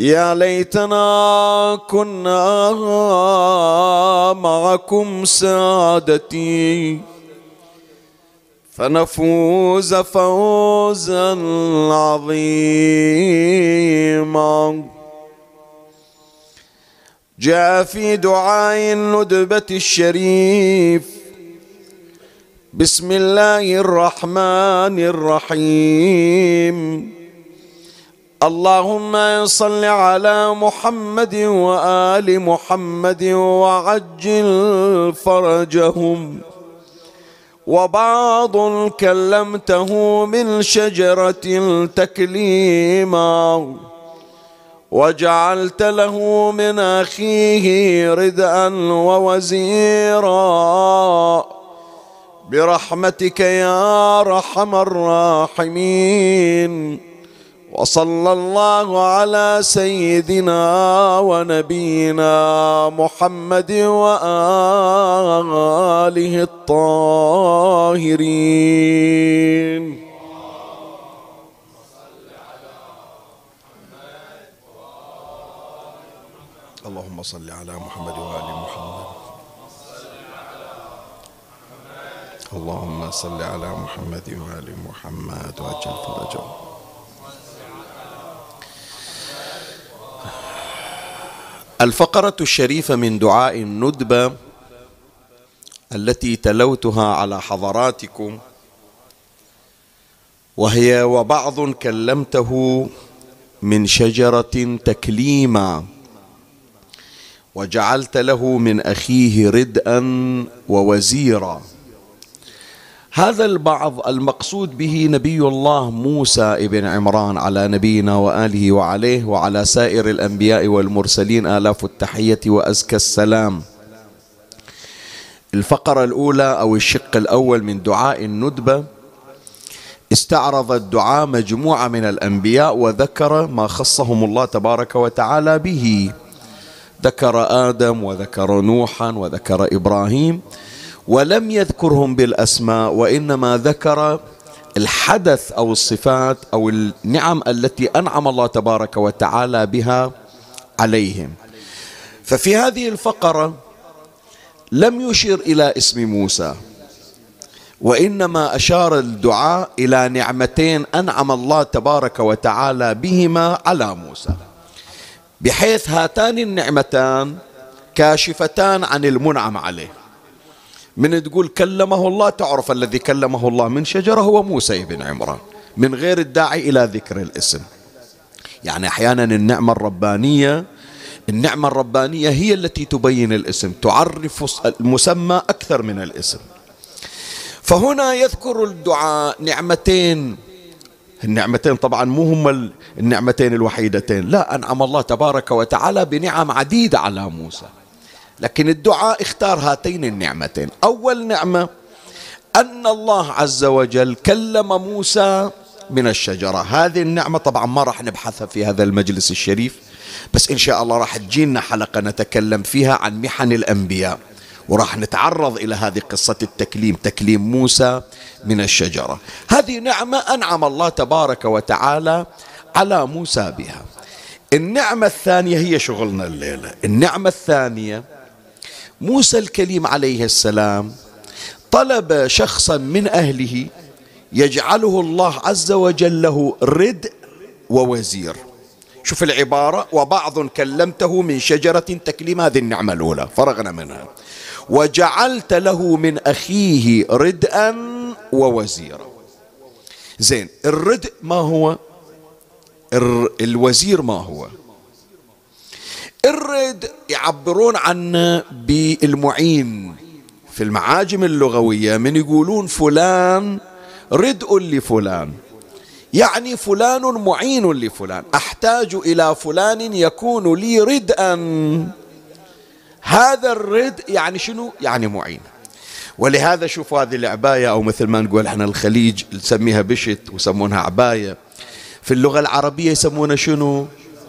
يا ليتنا كنا معكم سادتي. فنفوز فوزا عظيما. جاء في دعاء الندبة الشريف. بسم الله الرحمن الرحيم. اللهم صل على محمد وآل محمد وعجل فرجهم وبعض كلمته من شجرة تكليما وجعلت له من أخيه ردءا ووزيرا برحمتك يا رحم الراحمين. وصلى الله على سيدنا ونبينا محمد وآله الطاهرين. اللهم صل على محمد وآل محمد. اللهم صل على محمد وآل محمد. وأجل فرجهم الفقرة الشريفة من دعاء الندبة التي تلوتها على حضراتكم وهي وبعض كلمته من شجرة تكليما وجعلت له من أخيه ردءا ووزيرا. هذا البعض المقصود به نبي الله موسى ابن عمران على نبينا وآله وعليه وعلى سائر الأنبياء والمرسلين آلاف التحية وأزكى السلام. الفقرة الأولى أو الشق الأول من دعاء الندبة استعرض الدعاء مجموعة من الأنبياء وذكر ما خصهم الله تبارك وتعالى به. ذكر آدم وذكر نوحا وذكر إبراهيم ولم يذكرهم بالأسماء وإنما ذكر الحدث أو الصفات أو النعم التي أنعم الله تبارك وتعالى بها عليهم. ففي هذه الفقرة لم يشر إلى اسم موسى وإنما أشار الدعاء إلى نعمتين أنعم الله تبارك وتعالى بهما على موسى. بحيث هاتان النعمتان كاشفتان عن المنعم عليه. من تقول كلمه الله تعرف الذي كلمه الله من شجرة هو موسى بن عمران من غير الداعي إلى ذكر الاسم. يعني أحيانا النعمة الربانية النعمة الربانية هي التي تبين الاسم تعرف المسمى أكثر من الاسم. فهنا يذكر الدعاء نعمتين. النعمتين طبعا مو هم النعمتين الوحيدتين. لا أنعم الله تبارك وتعالى بنعم عديدة على موسى. لكن الدعاء اختار هاتين النعمتين. أول نعمة أن الله عز وجل كلم موسى من الشجرة. هذه النعمة طبعا ما راح نبحثها في هذا المجلس الشريف بس إن شاء الله راح تجينا حلقة نتكلم فيها عن محن الأنبياء وراح نتعرض إلى هذه قصة التكليم تكليم موسى من الشجرة. هذه نعمة أنعم الله تبارك وتعالى على موسى بها. النعمة الثانية هي شغلنا الليلة. النعمة الثانية موسى الكليم عليه السلام طلب شخصا من أهله يجعله الله عز وجل له ردء ووزير. شوف العبارة وبعض كلمته من شجرة تكليم هذه النعمة الأولى فرغنا منها. وجعلت له من أخيه ردءا ووزيرا. زين الردء ما هو؟ الوزير ما هو؟ الرد يعبرون عنه بالمعين في المعاجم اللغوية من يقولون فلان ردء لفلان يعني فلان معين لفلان أحتاج إلى فلان يكون لي ردءا. هذا الرد يعني شنو؟ يعني معين. ولهذا شوفوا هذه العباية أو مثل ما نقول إحنا الخليج نسميها بشت ويسمونها عباية. في اللغة العربية يسمونها شنو؟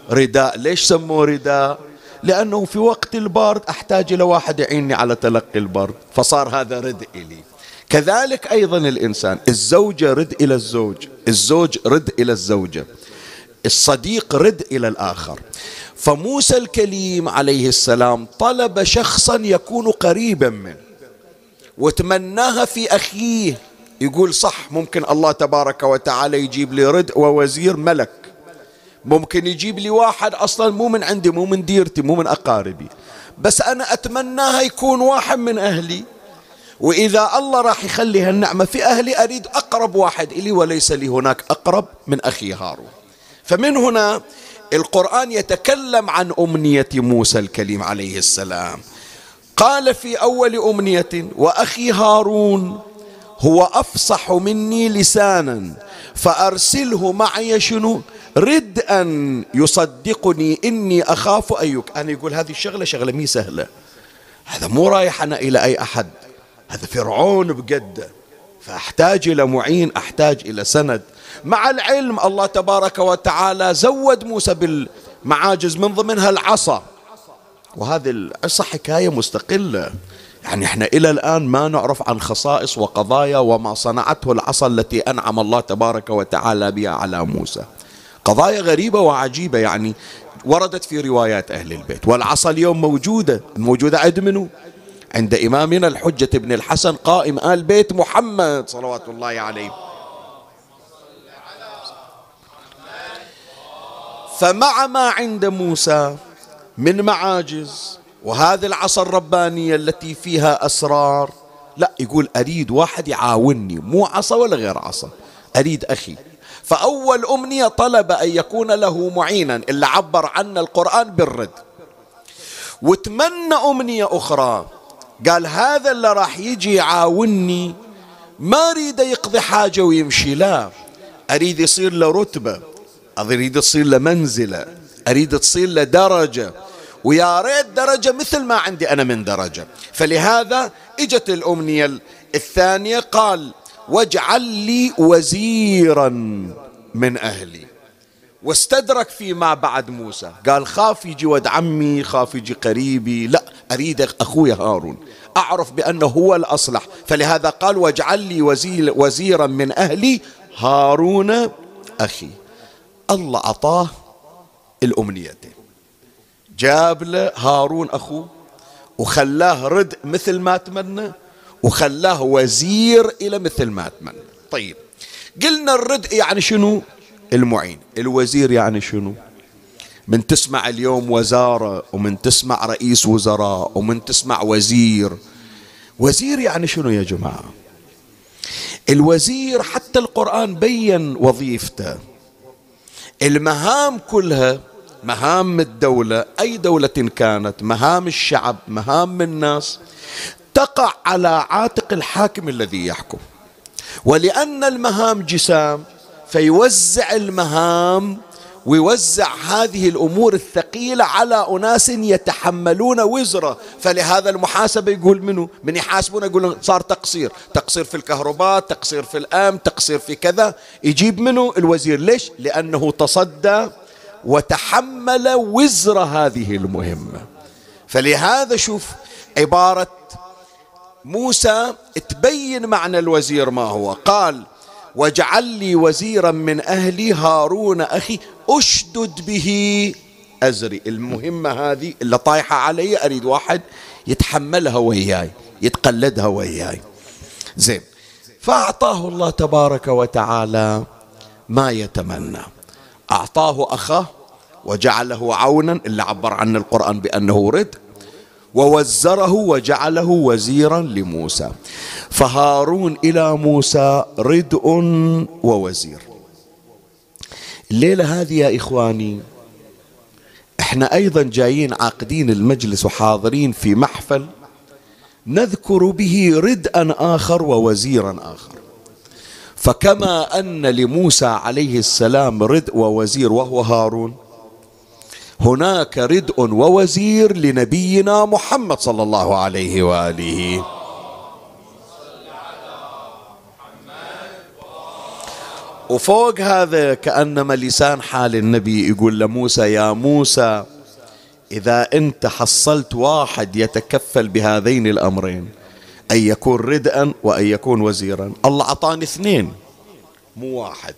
رداء ليش سموه رداء لأنه في وقت البرد أحتاج إلى واحد يعيني على تلقي البرد فصار هذا ردء لي كذلك أيضا الإنسان الزوجة رد إلى الزوج الزوج رد إلى الزوجة الصديق رد إلى الآخر. فموسى الكليم عليه السلام طلب شخصا يكون قريبا منه وتمناها في أخيه. يقول صح ممكن الله تبارك وتعالى يجيب لي رد ووزير ملك. ممكن يجيب لي واحد أصلا مو من عندي مو من ديرتي مو من أقاربي. بس أنا أتمناها يكون واحد من أهلي. وإذا الله راح يخلي هالنعمة في أهلي أريد أقرب واحد إلي وليس لي هناك أقرب من أخي هارون. فمن هنا القرآن يتكلم عن أمنية موسى الكليم عليه السلام. قال في أول أمنية وأخي هارون هو أفصح مني لسانا فأرسله معي شنو؟ رد أن يصدقني إني أخاف أيك أنا يقول هذه الشغلة شغلة مي سهلة. هذا مو رايح أنا إلى أي أحد. هذا فرعون بقده فأحتاج إلى معين أحتاج إلى سند. مع العلم الله تبارك وتعالى زود موسى بالمعاجز من ضمنها العصا. وهذه العصا حكاية مستقلة. يعني إحنا إلى الآن ما نعرف عن خصائص وقضايا وما صنعته العصا التي أنعم الله تبارك وتعالى بها على موسى. قضايا غريبة وعجيبة يعني وردت في روايات أهل البيت. والعصا اليوم موجودة موجودة عند منه عند إمامنا الحجة بن الحسن قائم آل بيت محمد صلوات الله عليه. فمع ما عند موسى من معاجز وهذه العصا الربانية التي فيها أسرار لا يقول أريد واحد يعاونني مو عصا ولا غير عصا أريد أخي. فأول أمنية طلب أن يكون له معينا اللي عبر عنا القرآن بالرد. وتمنى أمنية أخرى قال هذا اللي راح يجي يعاونني ما أريد يقضي حاجة ويمشي لا. أريد يصير له رتبة أريد تصير له منزلة أريد تصير له درجة. ويا ريت درجة مثل ما عندي أنا من درجة. فلهذا إجت الأمنية الثانية قال واجعل لي وزيرا من أهلي. واستدرك فيما بعد موسى. قال خاف يجي ود عمي خاف يجي قريبي. لا أريد أخوي هارون. أعرف بأنه هو الأصلح. فلهذا قال واجعل لي وزير وزيرا من أهلي هارون أخي. الله أعطاه الأمنيتين. جاب له هارون أخوه وخلاه رد مثل ما تمنى وخلاه وزير إلى مثل ما تمنى. طيب قلنا الرد يعني شنو؟ المعين. الوزير يعني شنو؟ من تسمع اليوم وزارة ومن تسمع رئيس وزراء ومن تسمع وزير. وزير يعني شنو يا جماعة؟ الوزير حتى القرآن بين وظيفته. المهام كلها مهام الدولة أي دولة كانت مهام الشعب مهام الناس تقع على عاتق الحاكم الذي يحكم. ولأن المهام جسام فيوزع المهام ويوزع هذه الأمور الثقيلة على أناس يتحملون وزره. فلهذا المحاسبة يقول منه من يحاسبون يقول صار تقصير. تقصير في الكهرباء تقصير في الأمن تقصير في كذا. يجيب منه الوزير. ليش؟ لأنه تصدى وتحمل وزر هذه المهمة. فلهذا شوف عبارة موسى تبين معنى الوزير ما هو. قال واجعل لي وزيرا من أهلي هارون أخي أشدد به أزري. المهمة هذه اللي طايحة علي أريد واحد يتحملها وياي يتقلدها وياي. زين. فأعطاه الله تبارك وتعالى ما يتمنى. أعطاه أخاه وجعله عونا اللي عبر عنه القرآن بأنه رد ووزره وجعله وزيرا لموسى. فهارون إلى موسى ردء ووزير. الليلة هذه يا إخواني إحنا أيضا جايين عاقدين المجلس وحاضرين في محفل نذكر به ردءا آخر ووزيرا آخر. فكما أن لموسى عليه السلام ردء ووزير وهو هارون هناك ردء ووزير لنبينا محمد صلى الله عليه وآله. وفوق هذا كأنما لسان حال النبي يقول لموسى يا موسى إذا أنت حصلت واحد يتكفل بهذين الأمرين أن يكون ردءا وأن يكون وزيرا. الله أعطاني اثنين مو واحد.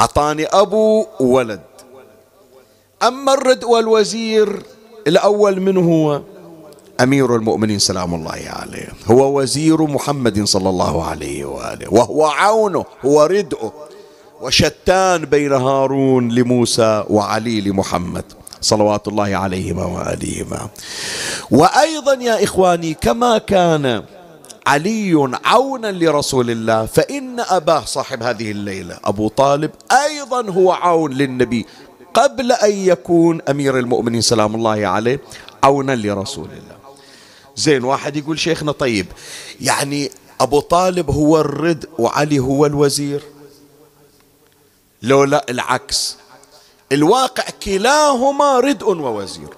أعطاني أبو وولد. أما الرد والوزير الأول من هو؟ أمير المؤمنين سلام الله عليه. هو وزير محمد صلى الله عليه وآله. وهو عونه هو ردءه وشتان بين هارون لموسى وعلي لمحمد صلوات الله عليهما وآلهما. وأيضا يا إخواني كما كان علي عونا لرسول الله فإن أباه صاحب هذه الليلة أبو طالب أيضا هو عون للنبي قبل أن يكون أمير المؤمنين سلام الله عليه عونا لرسول الله. زين واحد يقول شيخنا طيب يعني أبو طالب هو الرد وعلي هو الوزير؟ لو لا العكس. الواقع كلاهما ردء ووزير.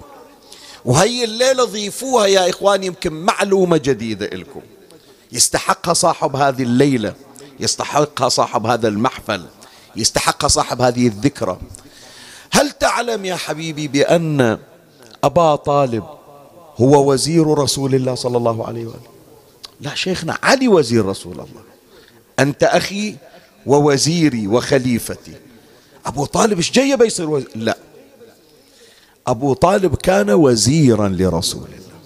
وهي الليلة ضيفوها يا إخواني يمكن معلومة جديدة لكم يستحقها صاحب هذه الليلة يستحقها صاحب هذا المحفل يستحقها صاحب هذه الذكرى. هل تعلم يا حبيبي بأن أبا طالب هو وزير رسول الله صلى الله عليه وآله؟ لا شيخنا علي وزير رسول الله. أنت أخي ووزيري وخليفتي. أبو طالب إيش جاي بيصير وزير لا. أبو طالب كان وزيرا لرسول الله.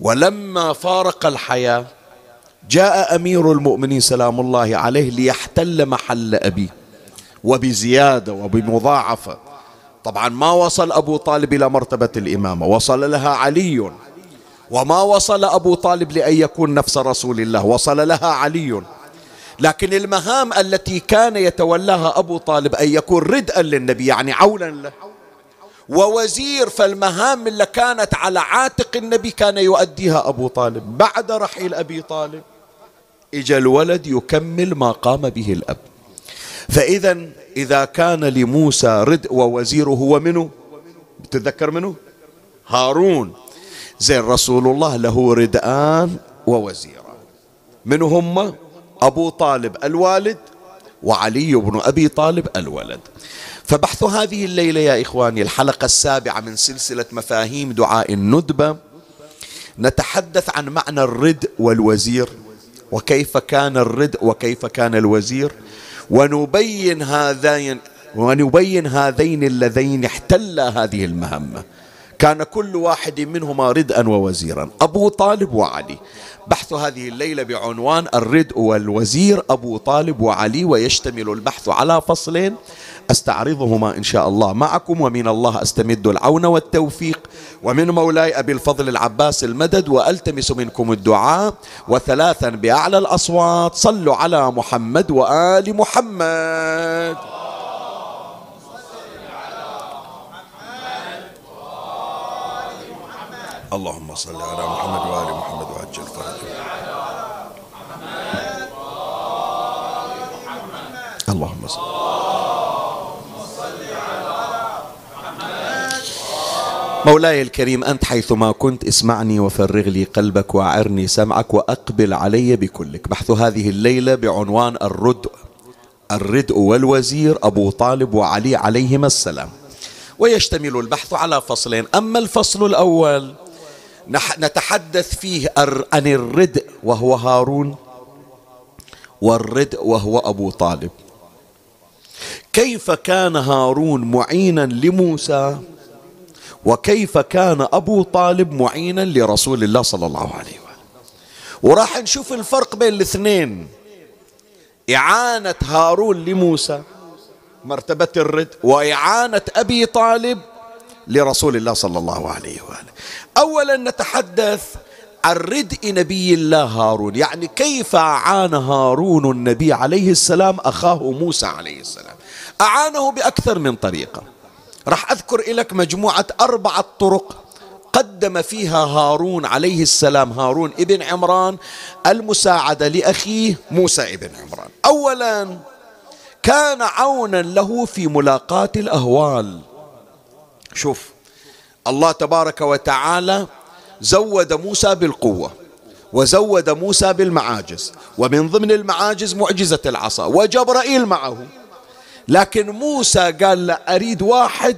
ولما فارق الحياة جاء أمير المؤمنين سلام الله عليه ليحتل محل أبيه وبزيادة وبمضاعفة. طبعا ما وصل أبو طالب إلى مرتبة الإمامة وصل لها علي. وما وصل أبو طالب لأن يكون نفس رسول الله وصل لها علي. لكن المهام التي كان يتولاها أبو طالب أن يكون ردءا للنبي يعني عونا له. ووزير فالمهام اللي كانت على عاتق النبي كان يؤديها أبو طالب. بعد رحيل أبي طالب إجا الولد يكمل ما قام به الأب. فإذا إذا كان لموسى ردء ووزيره هو منه تتذكر منه هارون. زين رسول الله له ردآن ووزيران من هم؟ أبو طالب الوالد وعلي بن أبي طالب الولد. فبحث هذه الليلة يا إخواني الحلقة السابعة من سلسلة مفاهيم دعاء الندبة نتحدث عن معنى الرد والوزير وكيف كان الرد وكيف كان الوزير ونبين هذين ونبين هذين اللذين احتلا هذه المهمة. كان كل واحد منهما ردءا ووزيرا. أبو طالب وعلي. بحث هذه الليلة بعنوان الردء والوزير أبو طالب وعلي ويشتمل البحث على فصلين. أستعرضهما إن شاء الله. معكم ومن الله أستمد العون والتوفيق. ومن مولاي أبي الفضل العباس المدد وألتمس منكم الدعاء. وثلاثا بأعلى الأصوات صلوا على محمد وآل محمد. اللهم صل على محمد وآل محمد وعجل فرجه. اللهم صل مولاي الكريم أنت حيثما كنت اسمعني وفرغ لي قلبك وأعرني سمعك وأقبل علي بكلك. بحث هذه الليلة بعنوان الردء الردء والوزير أبو طالب وعلي عليهما السلام. ويشتمل البحث على فصلين. أما الفصل الأول نتحدث فيه عن الردء وهو هارون والرد وهو أبو طالب. كيف كان هارون معينا لموسى؟ وكيف كان أبو طالب معينا لرسول الله صلى الله عليه وسلم. وراح نشوف الفرق بين الاثنين. إعانة هارون لموسى مرتبة الرد وإعانة أبي طالب لرسول الله صلى الله عليه وآله أولا نتحدث عن ردء نبي الله هارون. يعني كيف أعان هارون النبي عليه السلام أخاه موسى عليه السلام؟ أعانه بأكثر من طريقة. راح أذكر لك مجموعة أربعة طرق قدم فيها هارون عليه السلام. هارون ابن عمران المساعدة لأخيه موسى ابن عمران. أولا كان عونا له في ملاقاة الأهوال. شوف الله تبارك وتعالى زود موسى بالقوة وزود موسى بالمعاجز ومن ضمن المعاجز معجزة العصا وجبرائيل معه لكن موسى قال لا أريد واحد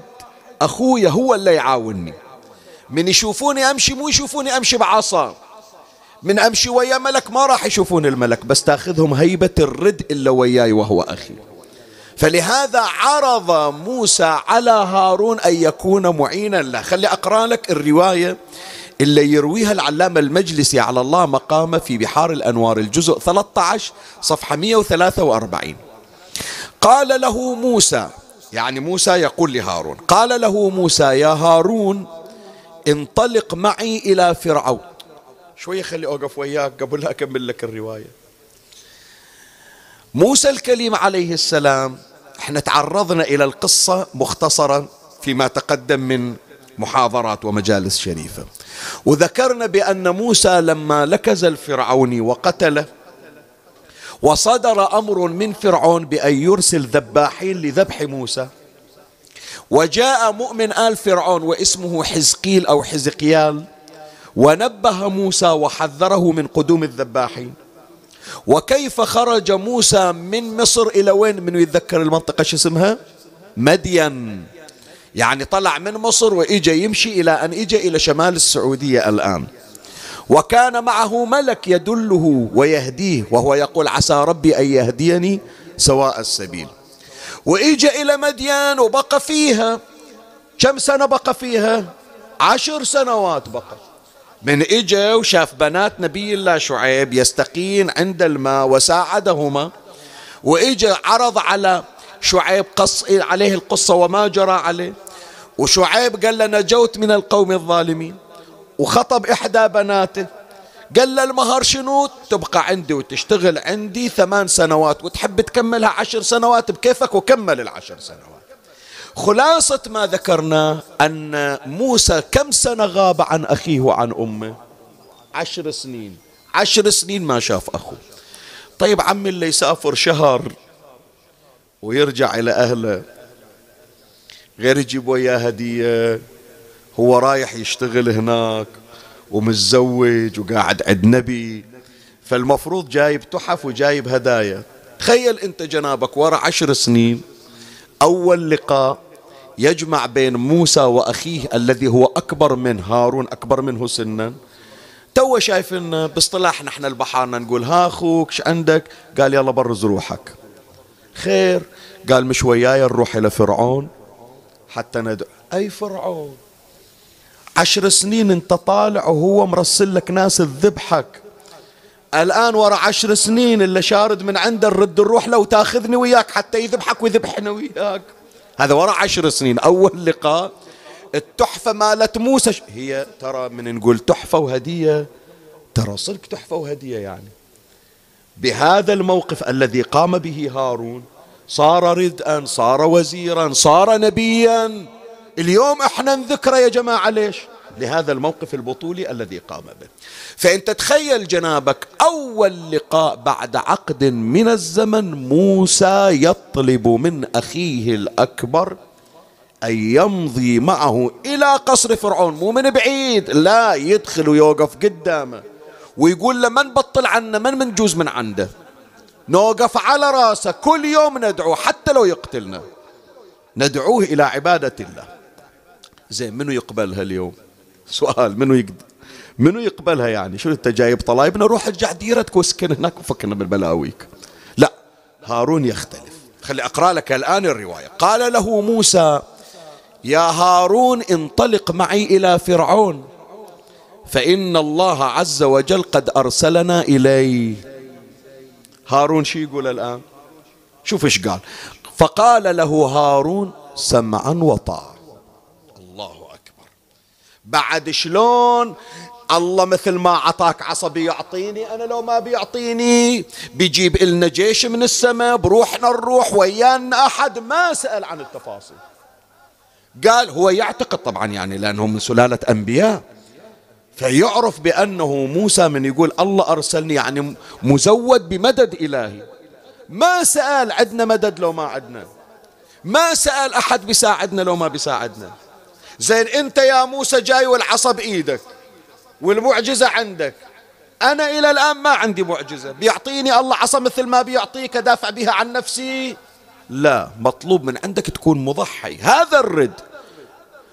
أخويا هو اللي يعاونني. من يشوفوني أمشي مو يشوفوني أمشي بعصا. من أمشي ويا ملك ما راح يشوفون الملك بس تاخذهم هيبة الرد إلا وياي وهو أخي. فلهذا عرض موسى على هارون أن يكون معينا له. خلي أقرأ لك الرواية اللي يرويها العلامة المجلسي على الله مقامه في بحار الأنوار الجزء 13 صفحة 143 قال له موسى يعني موسى يقول لهارون قال له موسى يا هارون انطلق معي إلى فرعون. شوية خلي أوقف وياك قبل أكمل لك الرواية. موسى الكليم عليه السلام إحنا تعرضنا إلى القصة مختصرا فيما تقدم من محاضرات ومجالس شريفة. وذكرنا بأن موسى لما لكز الفرعوني وقتله وصدر أمر من فرعون بأن يرسل ذباحين لذبح موسى. وجاء مؤمن آل فرعون واسمه حزقيل أو حزقيال ونبه موسى وحذره من قدوم الذباحين. وكيف خرج موسى من مصر إلى وين؟ من يتذكر المنطقة شو اسمها؟ مدين. يعني طلع من مصر وإجا يمشي إلى أن إجا إلى شمال السعودية الآن. وكان معه ملك يدله ويهديه وهو يقول عسى ربي أن يهديني سواء السبيل. وإجا إلى مديان وبقى فيها. كم سنة بقى فيها؟ عشر سنوات بقى. من إجا وشاف بنات نبي الله شعيب يستقين عند الماء وساعدهما. وإجا عرض على شعيب قص عليه القصة وما جرى عليه. وشعيب قال له نجوت من القوم الظالمين. وخطب إحدى بناته. قال له المهر شنو؟ تبقى عندي وتشتغل عندي ثمان سنوات وتحب تكملها عشر سنوات بكيفك وكمل العشر سنوات. خلاصة ما ذكرنا أن موسى كم سنة غاب عن أخيه وعن أمه؟ عشر سنين. عشر سنين ما شاف أخوه. طيب عمي اللي يسافر شهر ويرجع إلى أهله غير يجيب وياه هدية هو رايح يشتغل هناك ومتزوج وقاعد عند نبي. فالمفروض جايب تحف وجايب هدايا. تخيل انت جنابك ورا عشر سنين. أول لقاء يجمع بين موسى وأخيه الذي هو أكبر من هارون أكبر منه سنا. تو شايفين باصطلاحنا إحنا البحارنا نقول ها أخوك إيش عندك؟ قال يلا برز روحك. خير. قال مش وياي نروح إلى فرعون؟ حتى ندعو. أي فرعون؟ عشر سنين انت طالع وهو مرسل لك ناس تذبحك الآن ورا عشر سنين اللي شارد من عنده نرد نروح لو تاخذني وياك حتى يذبحك ويذبحنا وياك. هذا ورا عشر سنين. أول لقاء. التحفة مالت موسى. هي ترى من نقول تحفة وهدية. ترى صدق تحفة وهدية يعني. بهذا الموقف الذي قام به هارون صار ردءا صار وزيرا صار نبيا. اليوم إحنا نذكره يا جماعة ليش؟ لهذا الموقف البطولي الذي قام به. فانت تخيل جنابك أول لقاء بعد عقد من الزمن موسى يطلب من أخيه الأكبر أن يمضي معه إلى قصر فرعون. مو من بعيد لا يدخل ويوقف قدامه. ويقول له من بطل عنا؟ من منجوز من عنده؟ نوقف على راسه. كل يوم ندعو حتى لو يقتلنا. ندعوه إلى عبادة الله. زين منو يقبلها اليوم؟ سؤال منو يقدر منو يقبلها يعني؟ شو انت جايب طلايبنا روح ارجع ديرتك واسكن هناك وفكنا بالبلاويك. لا هارون يختلف. خلي أقرأ لك الآن الرواية. قال له موسى يا هارون انطلق معي إلى فرعون فإن الله عز وجل قد أرسلنا إليه. هارون شو يقول الآن؟ شوف إيش قال. فقال له هارون سمعا أكبر بعد شلون؟ الله مثل ما عطاك عصبي يعطيني أنا لو ما بيعطيني. بيجيب لنا جيش من السماء بروحنا نروح ويانا. أحد ما سأل عن التفاصيل. قال هو يعتقد طبعا يعني لأنه من سلالة أنبياء. فيعرف بأنه موسى من يقول الله أرسلني يعني مزود بمدد إلهي. ما سأل عندنا مدد لو ما عندنا ما سأل أحد بيساعدنا لو ما بيساعدنا. زين أنت يا موسى جاي والعصا بإيدك والمعجزة عندك. أنا إلى الآن ما عندي معجزة. بيعطيني الله عصا مثل ما بيعطيك أدافع بها عن نفسي؟ لا مطلوب من عندك تكون مضحي. هذا الرد.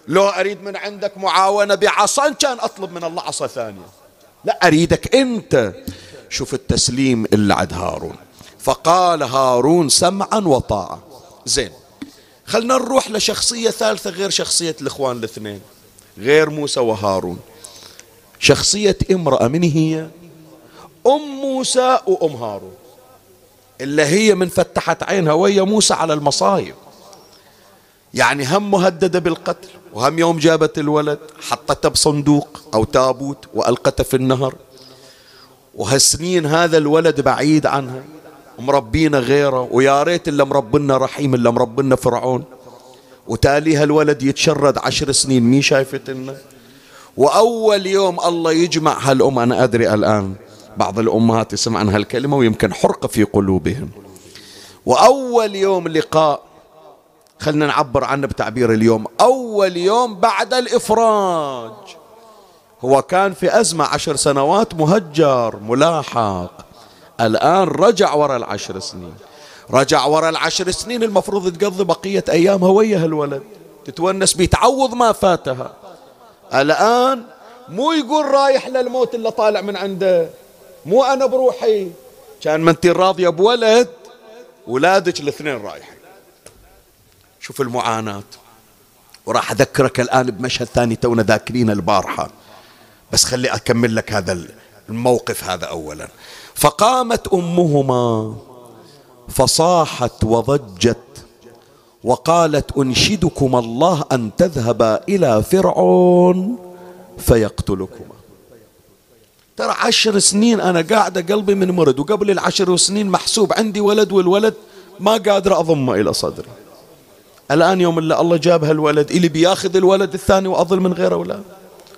لو أريد من عندك معاونة بعصا كان أطلب من الله عصا ثانية. لا أريدك أنت. شوف التسليم اللي عند هارون. فقال هارون سمعا وطاعة زين. خلنا نروح لشخصية ثالثة غير شخصية الإخوان الاثنين غير موسى وهارون. شخصية امرأة من هي؟ أم موسى وأم هارون اللي هي من فتحت عينها ويا موسى على المصايب. يعني هم مهددة بالقتل وهم يوم جابت الولد حطته بصندوق أو تابوت وألقته في النهر. وهالسنين هذا الولد بعيد عنها. مربينا غيره ويا ريت الا مربنا رحيم الا مربنا فرعون. وتاليها الولد يتشرد عشر سنين مي شايفت لنا وأول يوم الله يجمع هالأم أنا أدري الآن بعض الأمهات يسمعن هالكلمة ويمكن حرقة في قلوبهم. وأول يوم لقاء خلنا نعبر عنه بتعبير اليوم أول يوم بعد الإفراج. هو كان في أزمة عشر سنوات مهجر ملاحق. الآن رجع وراء العشر سنين. رجع وراء العشر سنين المفروض تقضي بقية أيامها ويا الولد تتونس بيتعوض ما فاتها. الآن مو يقول رايح للموت اللي طالع من عنده. مو أنا بروحي. كان ما أنت راضية بولد ولادك الاثنين رايحين. شوف المعاناة. وراح أذكرك الآن بمشهد ثاني تونا ذاكرين البارحة. بس خلي أكمل لك هذا الموقف هذا أولا. فقامت أمهما فصاحت وضجت وقالت أنشدكم الله أن تذهبا إلى فرعون فيقتلكما. ترى عشر سنين أنا قاعدة قلبي من مرض وقبل العشر سنين محسوب عندي ولد والولد ما قادر اضمه إلى صدري. الآن يوم اللي الله جاب هالولد اللي بياخذ الولد الثاني وأظل من غير أولاد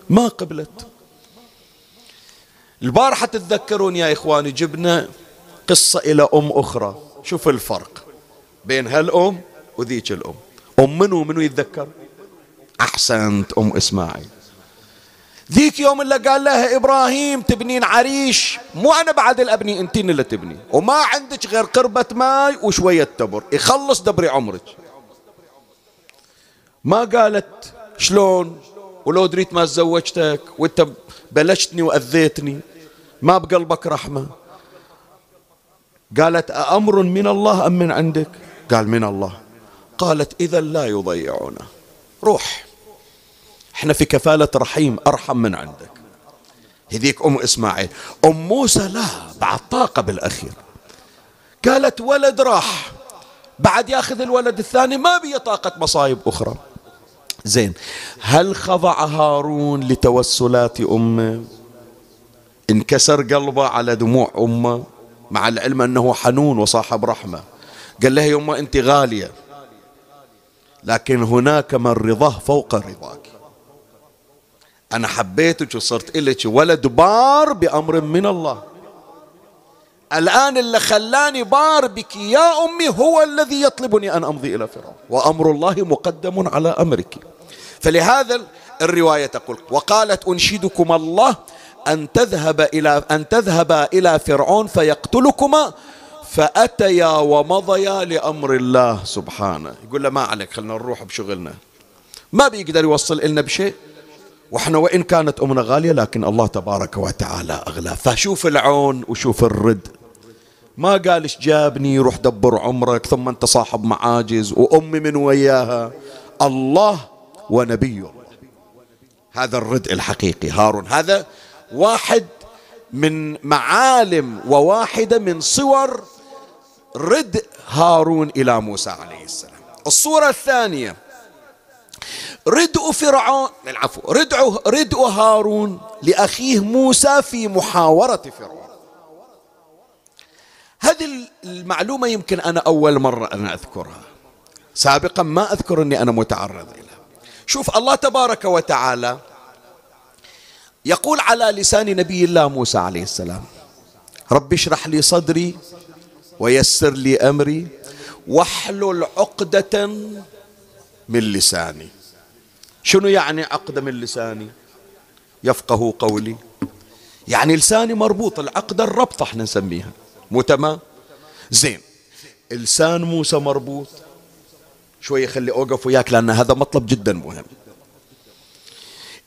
ما قبلت. البارحة تتذكرون يا إخواني جبنا قصة إلى أم أخرى. شوف الفرق بين هالأم وذيك الأم. أم منو منو يتذكر؟ أحسنت أم إسماعيل. ذيك يوم اللي قال لها إبراهيم تبنين عريش مو أنا بعد الأبني أنتين اللي تبني. وما عندك غير قربة ماي وشوية تبر. يخلص دبري عمرك. ما قالت شلون؟ ولو دريت ما تزوجتك وانت بلشتني وأذيتني. ما بقلبك رحمة؟ قالت أأمر من الله أم من عندك؟ قال من الله. قالت إذا لا يضيعنا روح. إحنا في كفالة رحيم أرحم من عندك. هذيك أم إسماعيل. أم موسى لا بعد طاقة بالأخير. قالت ولد راح. بعد ياخذ الولد الثاني ما بي طاقة مصايب أخرى. زين هل خضع هارون لتوسلات أمه؟ انكسر قلبه على دموع أمه مع العلم أنه حنون وصاحب رحمة. قال لها يما أنت غالية. لكن هناك من رضاه فوق رضاك. أنا حبيتك وصرت إلك ولد بار بأمر من الله. الآن اللي خلاني بار بك يا أمي هو الذي يطلبني أن أمضي إلى فرعون. وأمر الله مقدم على أمرك. فلهذا الرواية تقول وقالت أنشدكم الله أن تذهب إلى أن تذهبا إلى فرعون فيقتلكما فأتيا ومضيا لأمر الله سبحانه. يقول له ما عليك خلنا نروح بشغلنا. ما بيقدر يوصل لنا بشيء؟ وإحنا وإن كانت أمنا غالية لكن الله تبارك وتعالى أغلى. فشوف العون وشوف الرد. ما قال إيش جابني روح دبر عمرك ثم أنت صاحب معاجز وأمي من وياها. الله ونبي هذا الردء الحقيقي. هارون هذا واحد من معالم وواحدة من صور ردء هارون إلى موسى عليه السلام. الصورة الثانية ردء فرعون العفو ردء ردء هارون لأخيه موسى في محاورة فرعون. هذه المعلومة يمكن أنا أول مرة أنا أذكرها. سابقا ما أذكر أني أنا متعرض إليها شوف الله تبارك وتعالى يقول على لسان نبي الله موسى عليه السلام رب اشرح لي صدري ويسر لي أمري واحلل عقدة من لساني. شنو يعني عقدة من لساني؟ يفقه قولي. يعني لساني مربوط العقدة الربطة إحنا نسميها. مو تمام؟ زين لسان موسى مربوط. شوية خلي أوقف وياك لأن هذا مطلب جدا مهم.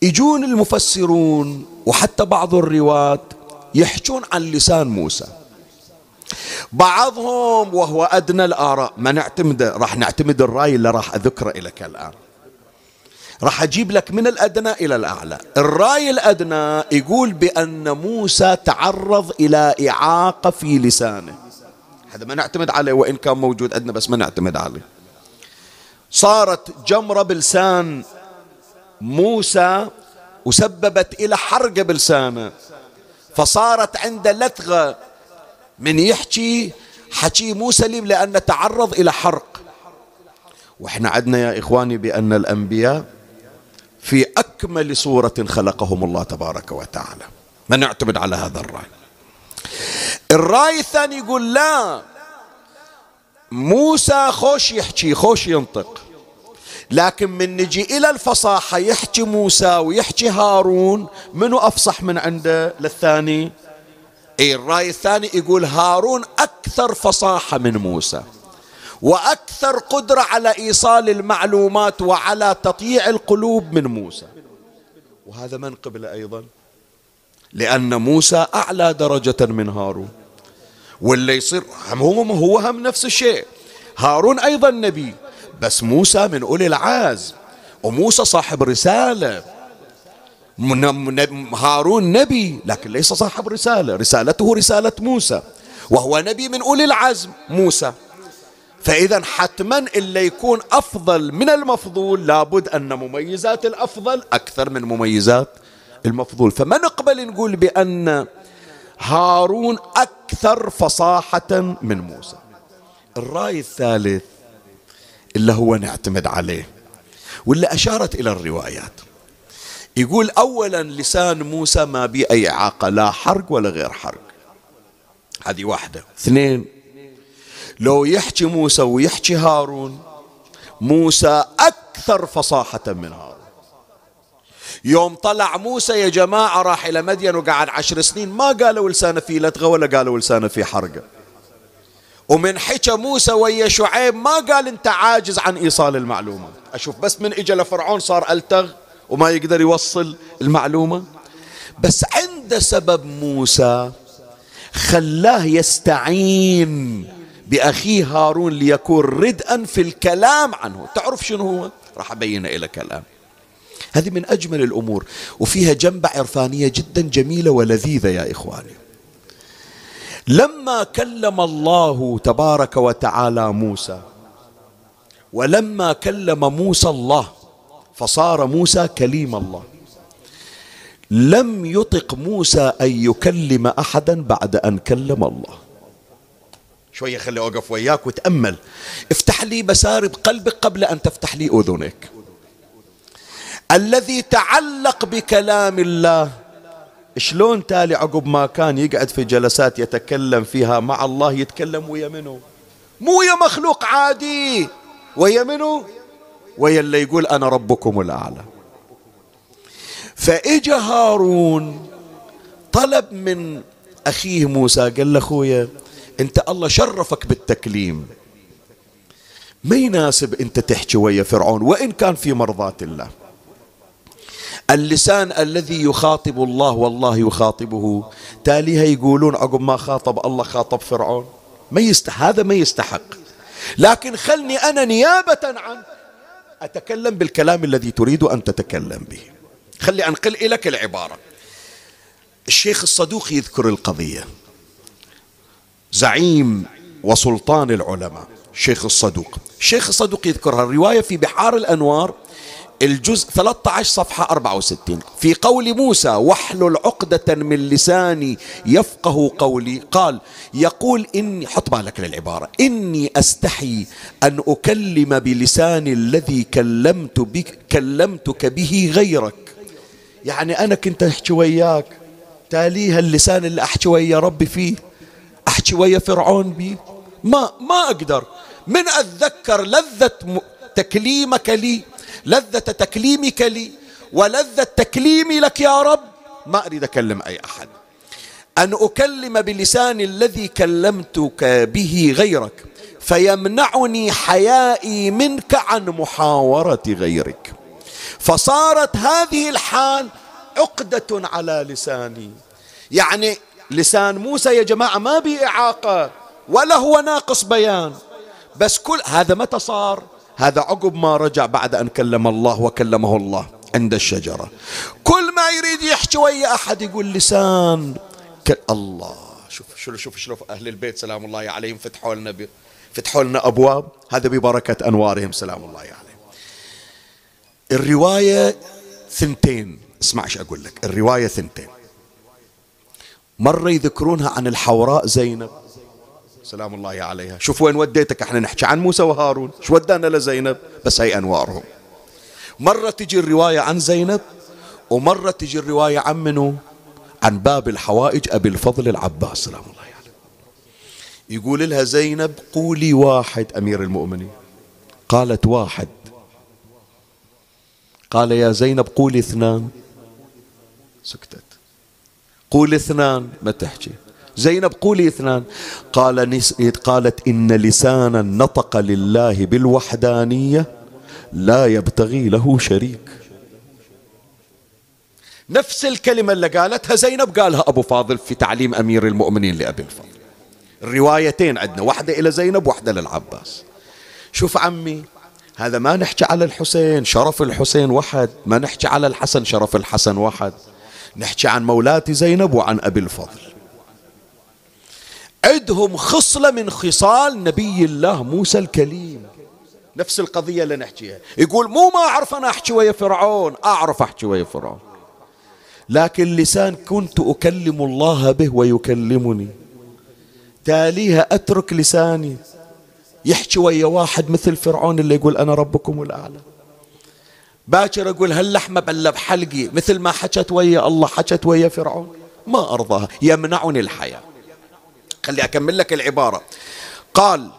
يجون المفسرون وحتى بعض الرواة يحجون عن لسان موسى. بعضهم وهو أدنى الآراء ما نعتمد راح نعتمد الرأي اللي راح أذكره لك الآن. راح أجيب لك من الأدنى إلى الأعلى. الرأي الأدنى يقول بأن موسى تعرض إلى إعاقة في لسانه. هذا ما نعتمد عليه وإن كان موجود عندنا بس ما نعتمد عليه. صارت جمرة بلسان موسى وسببت إلى حرق بلسانه. فصارت عنده لثغة من يحكي حكي مو سليم لأنه تعرض إلى حرق. وإحنا عدنا يا إخواني بأن الأنبياء في أكمل صورة خلقهم الله تبارك وتعالى. ما نعتمد على هذا الرأي؟ الرأي الثاني يقول لا موسى خوش يحكي خوش ينطق. لكن من نجي إلى الفصاحة يحكي موسى ويحكي هارون منو أفصح من عنده؟ للثاني؟ أي الرأي الثاني يقول هارون أكثر فصاحة من موسى وأكثر قدرة على إيصال المعلومات وعلى تطيع القلوب من موسى. وهذا من قبل أيضا؟ لأن موسى أعلى درجة من هارون. واللي يصير هو هو هم نفس الشيء. هارون أيضا نبي. بس موسى من أولي العزم وموسى صاحب رسالة. هارون نبي لكن ليس صاحب رسالة رسالته رسالة موسى وهو نبي من أولي العزم موسى. فإذا حتما اللي يكون أفضل من المفضول لابد أن مميزات الأفضل أكثر من مميزات المفضول. فما نقبل نقول بأن هارون أكثر فصاحة من موسى. الرأي الثالث اللي هو نعتمد عليه. واللي أشارت إلى الروايات. يقول أولا لسان موسى ما بي أي إعاقة لا حرق ولا غير حرق. هذه واحدة. اثنين. لو يحكي موسى ويحكي هارون موسى أكثر فصاحة من هارون. يوم طلع موسى يا جماعة راح إلى مدين وقعد عشر سنين ما قالوا لسانه في لدغة ولا قالوا لسانه في حرقة. ومن حكى موسى ويا شعيب ما قال انت عاجز عن ايصال المعلومة. أشوف بس من اجى لفرعون صار ألتغ وما يقدر يوصل المعلومة. بس عند سبب موسى خلاه يستعين بأخيه هارون ليكون ردءا في الكلام عنه. تعرف شنو هو؟ راح أبين لك الان هذه من أجمل الأمور. وفيها جنبه عرفانية جدا جميلة ولذيذة يا إخواني. لما كلم الله تبارك وتعالى موسى ولما كلم موسى الله فصار موسى كليم الله. لم يطق موسى أن يكلم أحدا بعد أن كلم الله. شوية خلي أوقف وياك وتأمل. افتح لي مسارب قلبك قبل أن تفتح لي أذنك. الذي تعلق بكلام الله شلون تالي عقب ما كان يقعد في جلسات يتكلم فيها مع الله يتكلم ويا منو؟ مو ويا مخلوق عادي. ويا منو؟ ويا اللي يقول أنا ربكم الأعلى. فإجا هارون طلب من أخيه موسى قال له أخويا أنت الله شرفك بالتكليم. ما يناسب أنت تحكي ويا فرعون وإن كان في مرضاة الله. اللسان الذي يخاطب الله والله يخاطبه. تاليها يقولون عقب ما خاطب الله خاطب فرعون. ما يست... هذا ما يستحق. لكن خلني أنا نيابة عنك أتكلم بالكلام الذي تريد أن تتكلم به. خلي أنقل إليك العبارة. الشيخ الصدوق يذكر القضية. زعيم وسلطان العلماء شيخ الصدوق. شيخ الصدوق يذكرها. الرواية في بحار الأنوار الجزء 13 صفحة 64 في قول موسى واحلل عقدة من لساني يفقه قولي. قال يقول إني حط بالك للعبارة إني أستحي أن أكلم بلساني الذي كلمت بك كلمتك به غيرك. يعني أنا كنت أحكي وياك تاليها اللسان اللي أحكي ويا ربي فيه أحكي ويا فرعون بيه ما ما أقدر. من أتذكر لذة تكليمك لي لذة تكليمك لي ولذة تكليمي لك يا رب. ما أريد أكلم أي أحد. أن أكلم بلساني الذي كلمتك به غيرك فيمنعني حيائي منك عن محاورة غيرك. فصارت هذه الحال عقدة على لساني. يعني لسان موسى يا جماعة ما بي إعاقة ولا هو ناقص بيان. بس كل هذا متى صار؟ هذا عقب ما رجع بعد أن كلم الله وكلمه الله عند الشجرة. كل ما يريد يحكي ويا أحد يقول لسان. الله. شوف شوف شوف شوف أهل البيت سلام الله عليهم فتحوا لنا. فتحوا لنا أبواب. هذا ببركة أنوارهم سلام الله عليهم. الرواية ثنتين. اسمع إيش أقول لك. الرواية ثنتين. مرة يذكرونها عن الحوراء زينب. سلام الله عليها. شوف وين وديتك إحنا نحكي عن موسى وهارون. شو ودانا لزينب؟ بس هي أنوارهم. مرة تجي الرواية عن زينب ومرة تجي الرواية عن منو؟ عن باب الحوائج أبي الفضل العباس سلام الله عليه. يقول لها زينب قولي واحد أمير المؤمنين. قالت واحد. قال يا زينب قولي اثنان. سكتت. قولي اثنان. ما تحكي. زينب قولي اثنان. قال. قالت إن لسانا نطق لله بالوحدانية لا يبتغي له شريك. نفس الكلمة اللي قالتها زينب قالها أبو فاضل في تعليم أمير المؤمنين لأبي الفضل. الروايتين عندنا واحدة إلى زينب واحدة للعباس. شوف عمي هذا ما نحكي على الحسين شرف الحسين وحد ما نحكي على الحسن شرف الحسن وحد نحكي عن مولاتي زينب وعن أبي الفضل. عندهم خصلة من خصال نبي الله موسى الكليم. نفس القضية اللي نحكيها. يقول مو ما أعرف أنا أحكي ويا فرعون أعرف أحكي ويا فرعون. لكن لسان كنت أكلم الله به ويكلمني. تاليها أترك لساني. يحكي ويا واحد مثل فرعون اللي يقول أنا ربكم الأعلى. باكر أقول هاللحمة بلا بحلقي مثل ما حكت ويا الله حكت ويا فرعون. ما أرضاها. يمنعني الحياة. خلي أكمل لك العبارة. قال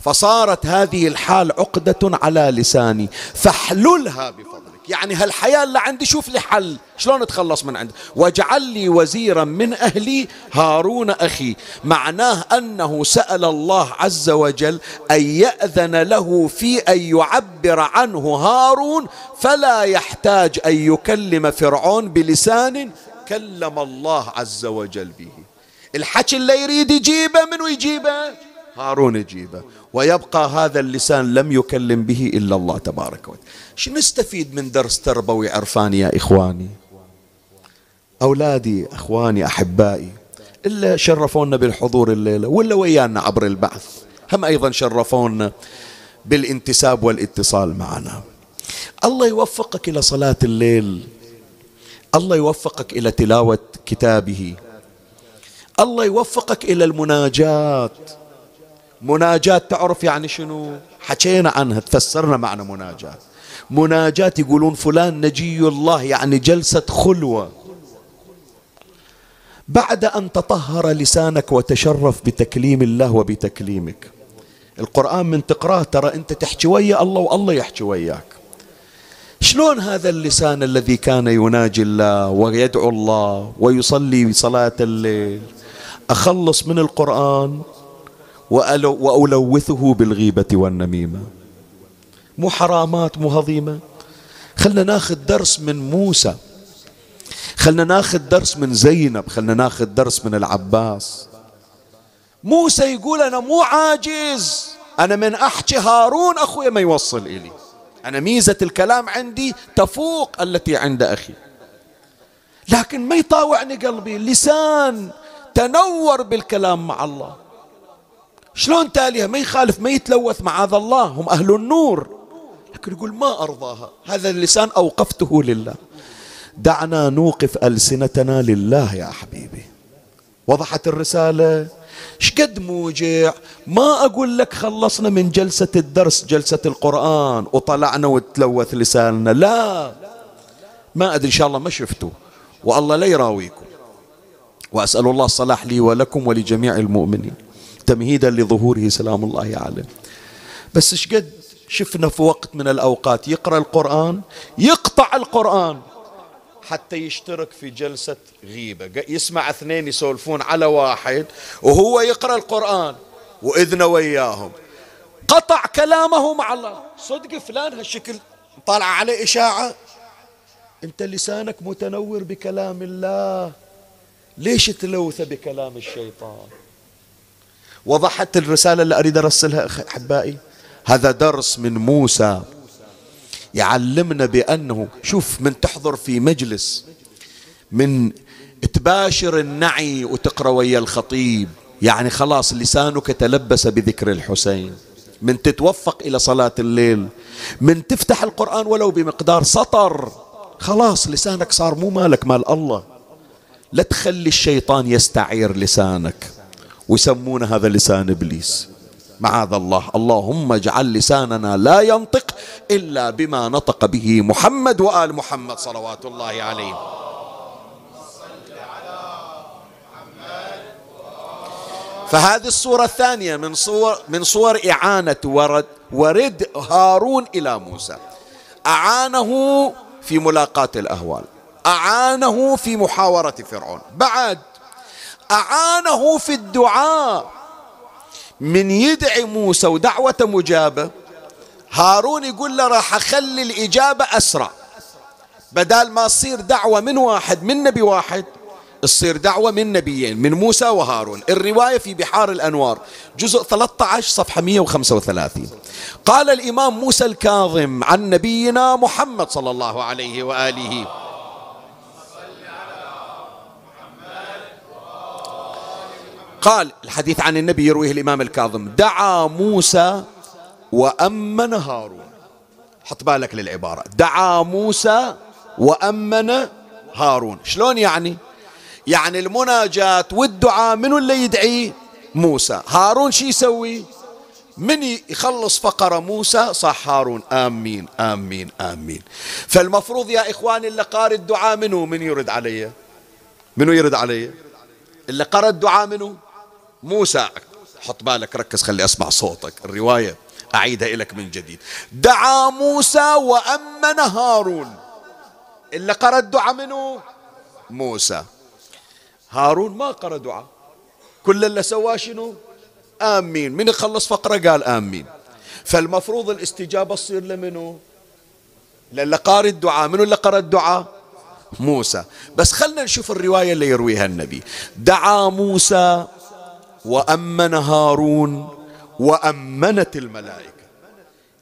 فصارت هذه الحال عقدة على لساني فاحللها بفضلك. يعني هالحياة اللي عندي شوف لي حل. شلون أتخلص من عنده واجعل لي وزيرا من أهلي هارون أخي. معناه أنه سأل الله عز وجل أن يأذن له في أن يعبر عنه هارون فلا يحتاج أن يكلم فرعون بلسان كلم الله عز وجل به. الحكي اللي يريد يجيبه منو يجيبه هارون يجيبه. ويبقى هذا اللسان لم يكلم به إلا الله تبارك وتعالى. شو نستفيد من درس تربوي عرفاني يا إخواني؟ أولادي أخواني أحبائي إلا شرفونا بالحضور الليلة ولا ويانا عبر البعث. هم أيضا شرفونا بالانتساب والاتصال معنا. الله يوفقك إلى صلاة الليل. الله يوفقك إلى تلاوة كتابه. الله يوفقك إلى المناجاة مناجاة تعرف يعني شنو؟ حكينا عنها تفسرنا معنى مناجاة مناجاة يقولون فلان نجي الله يعني جلسة خلوة. بعد أن تطهر لسانك وتشرف بتكليم الله وبتكليمك. القرآن من تقراه ترى أنت تحكي ويا الله والله يحكي وياك. شلون هذا اللسان الذي كان يناجي الله ويدعو الله ويصلي صلاة الليل؟ أخلص من القرآن وألوثه بالغيبة والنميمة. مو حرامات مو هضيمة. خلنا ناخذ درس من موسى. خلنا ناخذ درس من زينب. خلنا ناخذ درس من العباس. موسى يقول أنا مو عاجز. أنا من أحكي هارون أخوي ما يوصل إلي. أنا ميزة الكلام عندي تفوق التي عند أخي. لكن ما يطاوعني قلبي لسان تنور بالكلام مع الله. شلون تاليها؟ ما يخالف ما يتلوث معاذ الله. هم أهل النور. لكن يقول ما أرضاها. هذا اللسان أوقفته لله. دعنا نوقف ألسنتنا لله يا حبيبي. وضحت الرسالة؟ شقد موجع. ما أقول لك خلصنا من جلسة الدرس جلسة القرآن وطلعنا وتلوث لساننا. لا. ما أدري إن شاء الله ما شفتوا. والله لا يراويكم. وأسأل الله الصلاح لي ولكم ولجميع المؤمنين. تمهيدا لظهوره سلام الله عليه. بس شقد شفنا في وقت من الأوقات يقرأ القرآن؟ يقطع القرآن. حتى يشترك في جلسة غيبة. يسمع اثنين يسولفون على واحد وهو يقرأ القرآن وإذن وياهم قطع كلامه مع الله. صدق فلان هالشكل طالع عليه إشاعة؟ أنت لسانك متنور بكلام الله. ليش تلوث بكلام الشيطان؟ وضحت الرسالة اللي أريد أرسلها أحبائي هذا درس من موسى. يعلمنا بأنه شوف من تحضر في مجلس من تباشر النعي وتقرأ ويا الخطيب. يعني خلاص لسانك تلبس بذكر الحسين. من تتوفق إلى صلاة الليل من تفتح القرآن ولو بمقدار سطر. خلاص لسانك صار مو مالك مال الله. لا تخلي الشيطان يستعير لسانك. ويسمون هذا لسان إبليس. معاذ الله. اللهم اجعل لساننا لا ينطق إلا بما نطق به محمد وآل محمد صلوات الله عليه فهذه الصورة الثانية من صور من صور إعانة ورد ورد هارون إلى موسى. أعانه في ملاقاة الأهوال. أعانه في محاورة فرعون. بعد أعانه في الدعاء من يدعي موسى ودعوة مجابة. هارون يقول له راح أخلي الإجابة أسرع. بدال ما تصير دعوة من واحد من نبي واحد تصير دعوة من نبيين من موسى وهارون. الرواية في بحار الأنوار جزء 13 صفحة 135 قال الإمام موسى الكاظم عن نبينا محمد صلى الله عليه وآله قال الحديث عن النبي يرويه الإمام الكاظم دعا موسى وأمن هارون. حط بالك للعبارة. دعا موسى وأمن هارون. شلون يعني؟ يعني المناجاة والدعاء منو اللي يدعي موسى؟ هارون شي يسوي؟ من يخلص فقرة موسى؟ صح هارون. آمين آمين آمين. فالمفروض يا إخواني اللي قارئ الدعاء منو؟ من يرد علي؟ منو يرد علي؟ اللي قرأ الدعاء منو؟ موسى حط بالك ركز خلي أسمع صوتك. الرواية أعيدها لك من جديد. دعا موسى وأمن هارون. اللي قرأ الدعاء منه؟ موسى. هارون ما قرأ دعاء. كل اللي سواه شنو؟ آمين. من يخلص فقرة؟ قال آمين. فالمفروض الاستجابة تصير لمنو؟ للي قارئ الدعاء. منو اللي قرأ الدعاء؟ موسى. بس خلنا نشوف الرواية اللي يرويها النبي. دعا موسى وأمن هارون وأمنت الملائكة.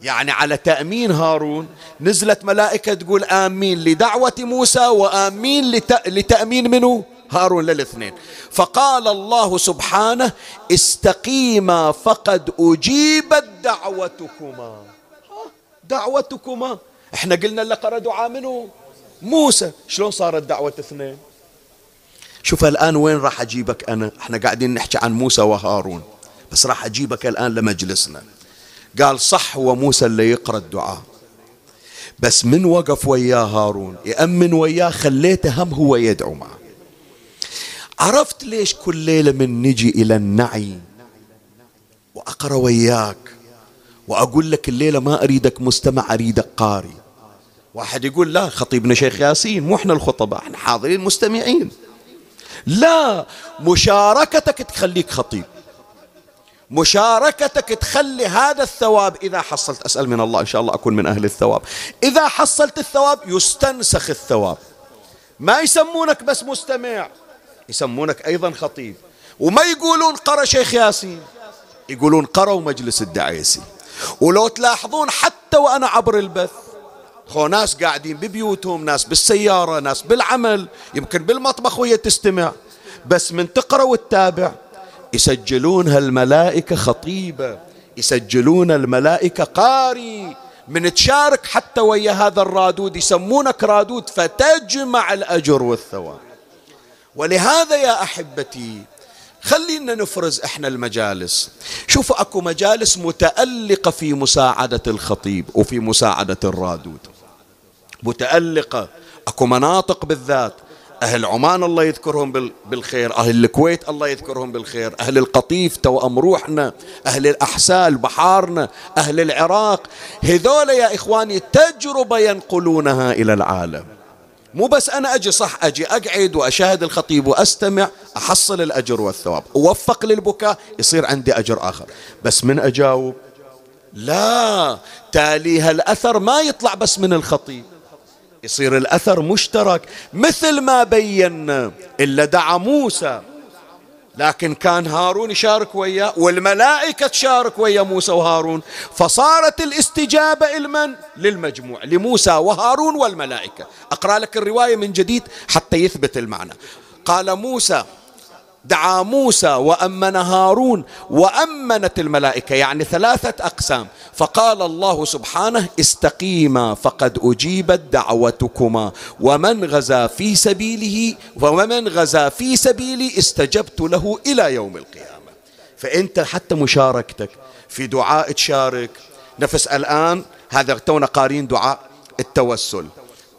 يعني على تأمين هارون نزلت ملائكة تقول آمين لدعوة موسى وآمين لتأمين منه هارون للاثنين. فقال الله سبحانه استقيما فقد أجيبت دعوتكما. دعوتكما. إحنا قلنا اللي قرأ دعاء منه. موسى. شلون صارت دعوة اثنين؟ شوف الآن وين راح أجيبك أنا؟ إحنا قاعدين نحكي عن موسى وهارون. بس راح أجيبك الآن لمجلسنا. قال صح وموسى اللي يقرأ الدعاء. بس من وقف وياه هارون؟ يأمن وياه خليته هم هو يدعو معه. عرفت ليش كل ليلة من نجي إلى النعي وأقرأ وياك؟ وأقول لك الليلة ما أريدك مستمع أريدك قاري واحد يقول لا خطيبنا شيخ ياسين مو إحنا الخطباء إحنا حاضرين مستمعين. لا مشاركتك تخليك خطيب. مشاركتك تخلي هذا الثواب. إذا حصلت أسأل من الله إن شاء الله أكون من أهل الثواب. إذا حصلت الثواب يستنسخ الثواب. ما يسمونك بس مستمع يسمونك أيضا خطيب. وما يقولون قرأ شيخ ياسين يقولون قرأوا مجلس الدعيسي. ولو تلاحظون حتى وأنا عبر البث خو ناس قاعدين ببيوتهم ناس بالسيارة ناس بالعمل يمكن بالمطبخ وهي تستمع. بس من تقرأ وتتابع يسجلون هالملائكة خطيبة يسجلون الملائكة قاري من تشارك حتى ويا هذا الرادود يسمونك رادود فتجمع الأجر والثواب. ولهذا يا أحبتي خلينا نفرز إحنا المجالس. شوفوا أكو مجالس متألقة في مساعدة الخطيب وفي مساعدة الرادود. متألقة. أكو مناطق بالذات أهل عمان الله يذكرهم بالخير أهل الكويت الله يذكرهم بالخير أهل القطيف توأم روحنا أهل الأحساء بحارنا أهل العراق. هذول يا إخواني تجربة ينقلونها إلى العالم. مو بس أنا أجي صح أجي أقعد وأشاهد الخطيب وأستمع أحصل الأجر والثواب. أوفق للبكاء يصير عندي أجر آخر. بس من أجاوب؟ لا. تالي هالأثر ما يطلع بس من الخطيب. يصير الأثر مشترك مثل ما بينا إلا دعا موسى لكن كان هارون يشارك وياه والملائكة تشارك ويا موسى وهارون فصارت الاستجابة لمن؟ للمجموع لموسى وهارون والملائكة أقرأ لك الرواية من جديد حتى يثبت المعنى قال موسى دعا موسى وأمن هارون وأمنت الملائكة يعني ثلاثة أقسام. فقال الله سبحانه استقيما فقد أجيبت دعوتكما ومن غزا في سبيله ومن غزا في سبيلي استجبت له إلى يوم القيامة. فأنت حتى مشاركتك في دعاء تشارك. نفس الآن هذا تونا قارين دعاء التوسل.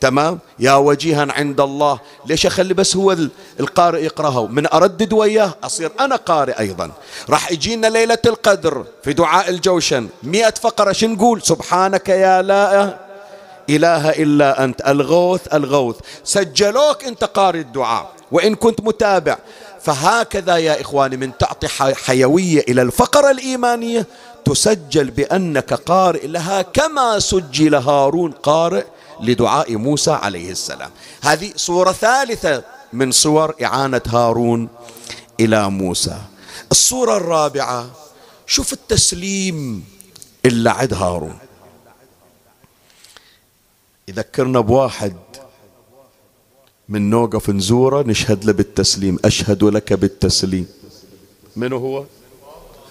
تمام؟ يا وجيها عند الله. ليش أخلي بس هو القارئ يقرأها؟ من أردد وياه أصير أنا قارئ أيضا. راح يجينا ليلة القدر في دعاء الجوشن. مئة فقرة شو نقول؟ سبحانك يا لا إله إلا أنت. الغوث الغوث. سجلوك أنت قارئ الدعاء وإن كنت متابع. فهكذا يا إخواني من تعطي حيوية إلى الفقرة الإيمانية تسجل بأنك قارئ لها كما سجل هارون قارئ لدعاء موسى عليه السلام. هذه صورة ثالثة من صور إعانة هارون إلى موسى. الصورة الرابعة شوف التسليم اللي عد هارون. يذكرنا بواحد من نوقف نزوره نشهد له بالتسليم. أشهد لك بالتسليم. من هو؟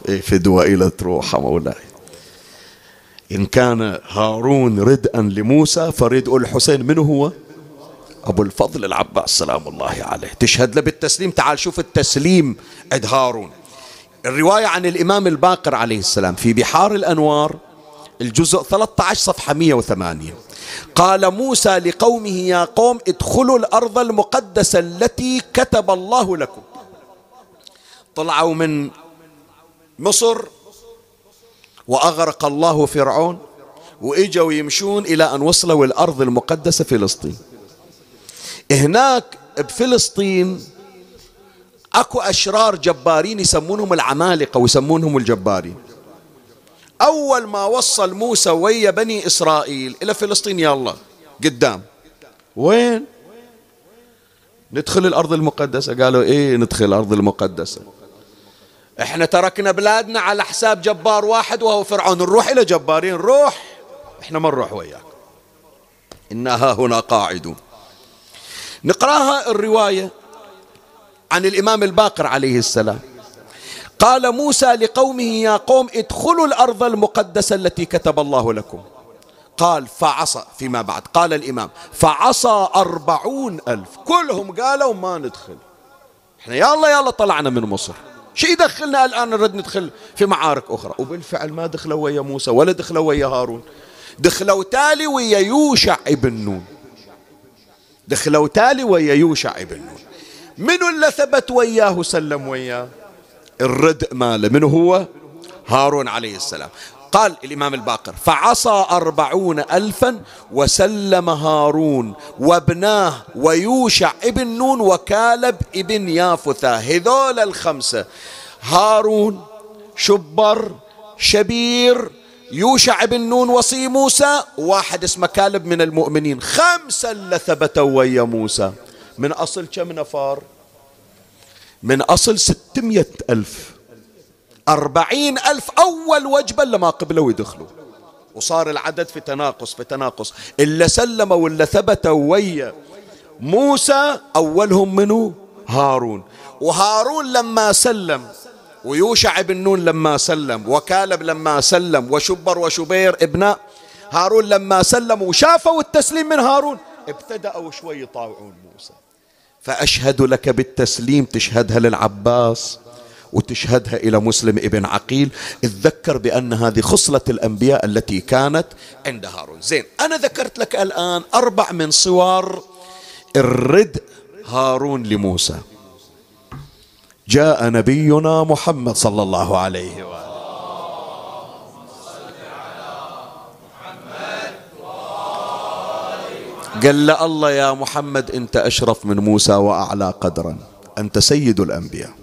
إيه فدوة إلى تروح مولاي. إن كان هارون ردءا لموسى فردء الحسين من هو؟ أبو الفضل العباس سلام الله عليه. تشهد له بالتسليم؟ تعال شوف التسليم عند هارون. الرواية عن الإمام الباقر عليه السلام في بحار الأنوار الجزء 13 صفحة 180 قال موسى لقومه يا قوم ادخلوا الأرض المقدسة التي كتب الله لكم. طلعوا من مصر وأغرق الله فرعون وإجوا يمشون إلى أن وصلوا الأرض المقدسة فلسطين. هناك بفلسطين أكو أشرار جبارين يسمونهم العمالقة ويسمونهم الجبارين. أول ما وصل موسى ويا بني إسرائيل إلى فلسطين الله قدام. وين؟ ندخل الأرض المقدسة. قالوا إيه ندخل الأرض المقدسة. إحنا تركنا بلادنا على حساب جبار واحد وهو فرعون. نروح إلى جبارين روح إحنا ما نروح وياك. إنها هنا قاعدون نقرأها الرواية عن الإمام الباقر عليه السلام. قال موسى لقومه يا قوم ادخلوا الأرض المقدسة التي كتب الله لكم. قال فعصى فيما بعد. قال الإمام فعصى أربعون ألف. كلهم قالوا ما ندخل. إحنا يا الله طلعنا من مصر. شو يدخلنا الآن نرد ندخل في معارك أخرى. وبالفعل ما دخلوا ويا موسى ولا دخلوا ويا هارون. دخلوا تالي ويا يوشع ابن نون. دخلوا تالي ويا يوشع ابن نون. منو اللي ثبت وياه سلم وياه؟ الردء ماله منو هو؟ هارون عليه السلام. قال الإمام الباقر فعصى أربعون ألفا وسلم هارون وابناه ويوشع ابن نون وكالب ابن يافثة. هذول الخمسة هارون شبر شبير يوشع بن نون وصي موسى واحد اسمه كالب من المؤمنين. خمسة اللي ثبتوا ويا موسى. من أصل كم نفر؟ من أصل ستمية ألف. أربعين ألف أول وجبة لما قبلوا يدخلوا. وصار العدد في تناقص في تناقص. إلا سلموا ولا ثبتوا ويا. موسى أولهم منو؟ هارون. وهارون لما سلم ويوشع بن نون لما سلم وكالب لما سلم وشبر وشبير ابناء هارون لما سلموا وشافوا التسليم من هارون. ابتدأوا شوي يطاوعون موسى. فأشهد لك بالتسليم تشهدها للعباس. وتشهدها إلى مسلم ابن عقيل اتذكر بأن هذه خصلة الأنبياء التي كانت عند هارون. زين أنا ذكرت لك الآن أربع من صور الرد هارون لموسى. جاء نبينا محمد صلى الله عليه وآله. قال له الله يا محمد أنت أشرف من موسى وأعلى قدرا. أنت سيد الأنبياء.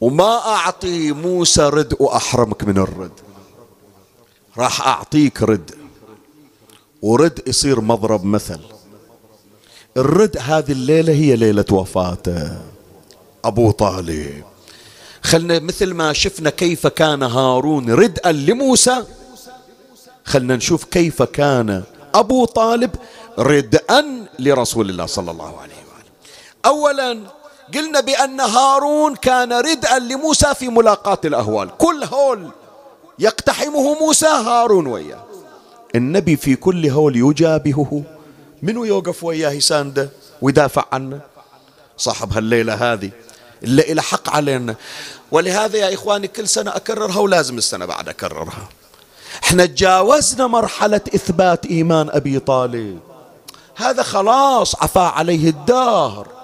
وما أعطي موسى رد وأحرمك من الرد. راح أعطيك رد. ورد يصير مضرب مثل. الرد هذه الليلة هي ليلة وفاته أبو طالب. خلنا مثل ما شفنا كيف كان هارون ردءا لموسى خلنا نشوف كيف كان أبو طالب ردءا لرسول الله صلى الله عليه وآله. أولا قلنا بأن هارون كان ردءا لموسى في ملاقاة الأهوال. كل هول يقتحمه موسى هارون وياه. النبي في كل هول يجابهه. منو يوقف وياه يسانده ويدافع عنه. صاحب هالليلة هذه. اللي إلى حق علينا. ولهذا يا إخواني كل سنة أكررها ولازم السنة بعد أكررها. إحنا تجاوزنا مرحلة إثبات إيمان أبي طالب. هذا خلاص عفا عليه الدهر.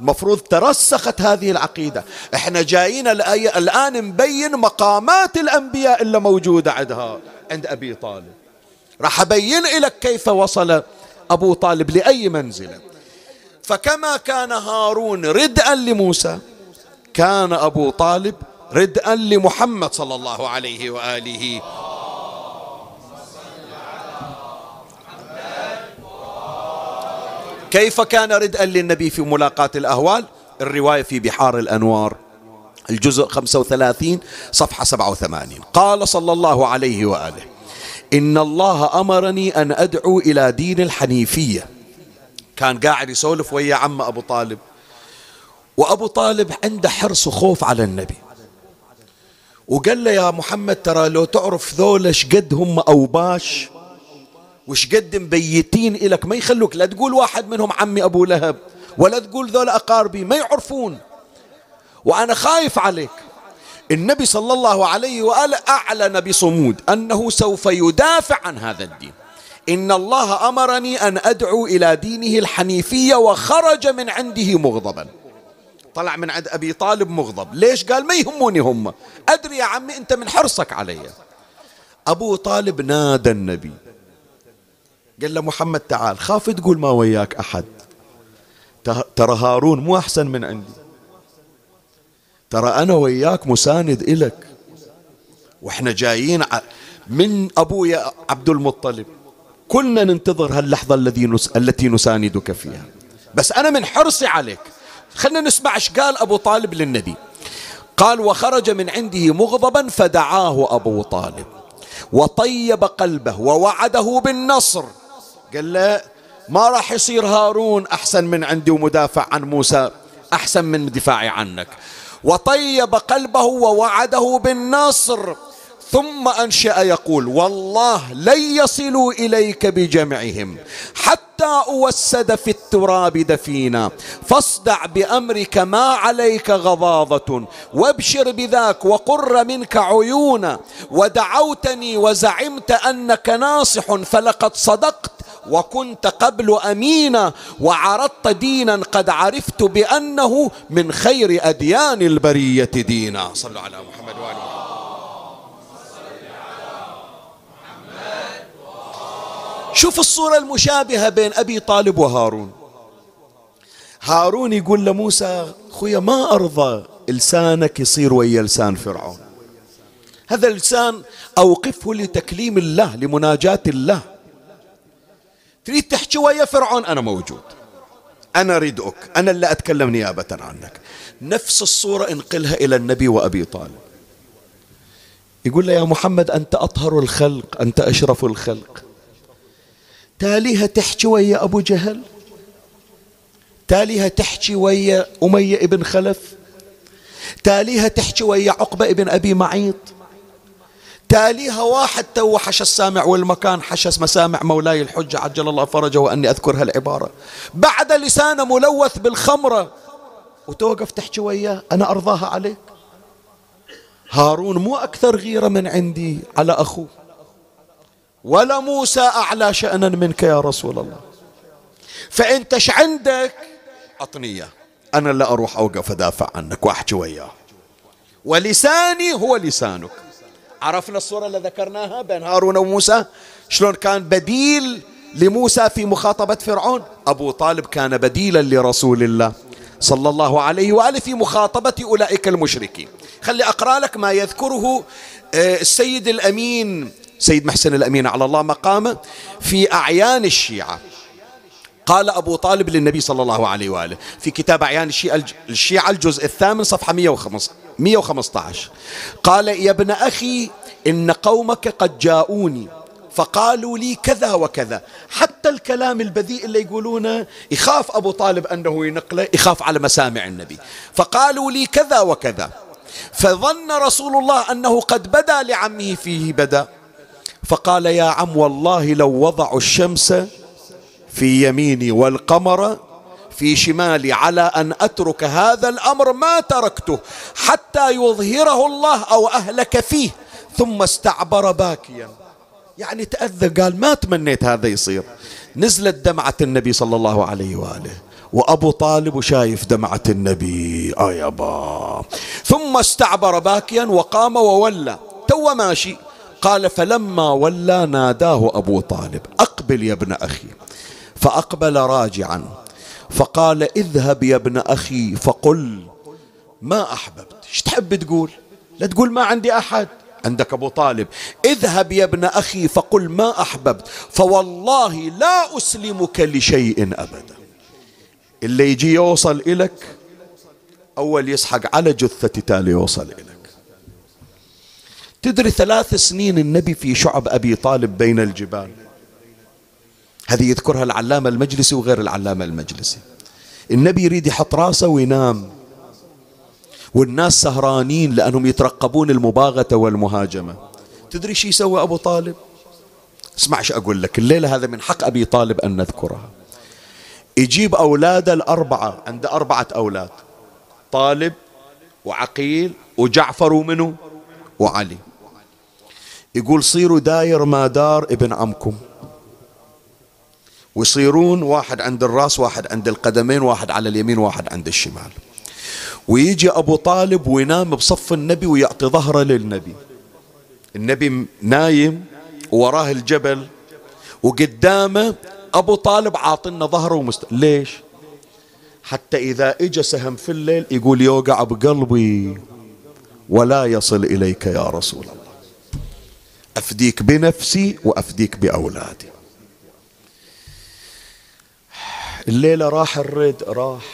المفروض ترسخت هذه العقيدة. إحنا جايين الآن نبين مقامات الأنبياء اللي موجودة عندها. عند أبي طالب. راح أبين لك كيف وصل أبو طالب لأي منزلة. فكما كان هارون ردءا لموسى كان أبو طالب ردءا لمحمد صلى الله عليه وآله كيف كان ردءا للنبي في ملاقاة الأهوال؟ الرواية في بحار الأنوار الجزء 35 صفحة 87 قال صلى الله عليه وآله إن الله أمرني أن أدعو إلى دين الحنيفية. كان قاعد يسولف ويا عم أبو طالب. وأبو طالب عنده حرص وخوف على النبي. وقال له يا محمد ترى لو تعرف ذولا قد هم أوباش وش قد مبيتين إلك؟ ما يخلوك. لا تقول واحد منهم عمي أبو لهب ولا تقول ذولا أقاربي ما يعرفون. وأنا خايف عليك. النبي صلى الله عليه وآله أعلن بصمود أنه سوف يدافع عن هذا الدين. إن الله أمرني أن أدعو إلى دينه الحنيفية وخرج من عنده مغضبا. طلع من عند أبي طالب مغضب. ليش؟ قال ما يهموني هم. أدري يا عمي أنت من حرصك علي. أبو طالب نادى النبي. قال له محمد تعال خاف تقول ما وياك أحد. ترى هارون مو أحسن من عندي. ترى أنا وياك مساند إلك. وإحنا جايين من أبويا عبد المطلب. كنا ننتظر هاللحظة الذي نس... التي نساندك فيها. بس أنا من حرصي عليك. خلنا نسمع إيش قال أبو طالب للنبي. قال وخرج من عنده مغضبا فدعاه أبو طالب. وطيب قلبه ووعده بالنصر. قال له ما راح يصير هارون أحسن من عندي ومدافع عن موسى أحسن من دفاعي عنك. وطيب قلبه ووعده بالنصر ثم أنشأ يقول والله لن يصلوا إليك بجمعهم حتى أوسد في التراب دفينا. فاصدع بأمرك ما عليك غضاضة وابشر بذاك وقر منك عيونا. ودعوتني وزعمت أنك ناصح فلقد صدقت وكنت قبل أمينا وعرضت دينا قد عرفت بأنه من خير أديان البرية دينا. صلوا على محمد وآل محمد. شوف الصورة المشابهة بين أبي طالب وهارون. هارون يقول لموسى خويا ما أرضى لسانك يصير ويا لسان فرعون. هذا اللسان أوقفه لتكليم الله لمناجاة الله. تريد تحكي ويا فرعون؟ أنا موجود. أنا ردؤك أنا اللي أتكلم نيابة عنك. نفس الصورة انقلها إلى النبي وأبي طالب. يقول له يا محمد أنت أطهر الخلق أنت أشرف الخلق. تاليها تحكي ويا أبو جهل؟ تاليها تحكي ويا أمية ابن خلف؟ تاليها تحكي ويا عقبة ابن أبي معيط؟ تاليها واحد تو حش السامع والمكان حشس مسامع مولاي الحجة عجل الله فرجه وأني أذكر هالعبارة بعد لسانه ملوث بالخمرة. وتوقف تحكي وياه أنا أرضاها عليك. هارون مو أكثر غيرة من عندي على أخوه. ولا موسى أعلى شأنا منك يا رسول الله. فأنت عندك أعطني إياه. أنا لا أروح أوقف أدافع عنك وأحكي وياه. ولساني هو لسانك. عرفنا الصورة اللي ذكرناها بين هارون وموسى. شلون كان بديل لموسى في مخاطبة فرعون؟ أبو طالب كان بديلا لرسول الله صلى الله عليه وآله في مخاطبة أولئك المشركين. خلي أقرأ لك ما يذكره آه، السيد الأمين سيد محسن الأمين على الله مقامه في أعيان الشيعة. قال أبو طالب للنبي صلى الله عليه وآله في كتاب أعيان الشيعة الجزء الثامن صفحة 115 قال يا ابن أخي إن قومك قد جاءوني فقالوا لي كذا وكذا. حتى الكلام البذيء اللي يقولونه يخاف أبو طالب أنه ينقله يخاف على مسامع النبي. فقالوا لي كذا وكذا. فظن رسول الله أنه قد بدا لعمه فيه بدا. فقال يا عم والله لو وضعوا الشمس في يميني والقمر في شمالي على أن أترك هذا الأمر ما تركته حتى يظهره الله أو أهلك فيه ثم استعبر باكيا. يعني تأذى قال ما تمنيت هذا يصير. نزلت دمعة النبي صلى الله عليه وآله وأبو طالب وشايف دمعة النبي آه يابا ثم استعبر باكيا وقام وولى. تو ماشي. قال فلما ولى ناداه أبو طالب أقبل يا ابن أخي. فأقبل راجعا. فقال اذهب يا ابن أخي فقل ما أحببت. إيش تحب تقول؟ لا تقول ما عندي أحد. عندك أبو طالب. اذهب يا ابن أخي فقل ما أحببت. فوالله لا أسلمك لشيء أبدا. اللي يجي يوصل إلك أول يسحق على جثة تالي يوصل إلك. تدري ثلاث سنين النبي في شعب أبي طالب بين الجبال؟ هذه يذكرها العلامة المجلسي وغير العلامة المجلسي. النبي يريد يحط راسه وينام. والناس سهرانين لأنهم يترقبون المباغتة والمهاجمة. تدري شو يسوي أبو طالب؟ اسمع شو أقول لك الليلة هذا من حق أبي طالب أن نذكرها. يجيب أولاده الأربعة عنده أربعة أولاد طالب وعقيل وجعفر ومنو؟ وعلي. يقول صيروا داير ما دار ابن عمكم. ويصيرون واحد عند الراس واحد عند القدمين واحد على اليمين واحد عند الشمال. ويجي أبو طالب وينام بصف النبي ويعطي ظهره للنبي. النبي نايم وراه الجبل وقدامه أبو طالب عاطنا ظهره ومست... ليش؟ حتى إذا إجا سهم في الليل يقول يوقع بقلبي ولا يصل إليك يا رسول الله. أفديك بنفسي وأفديك بأولادي. الليلة راح الرد راح.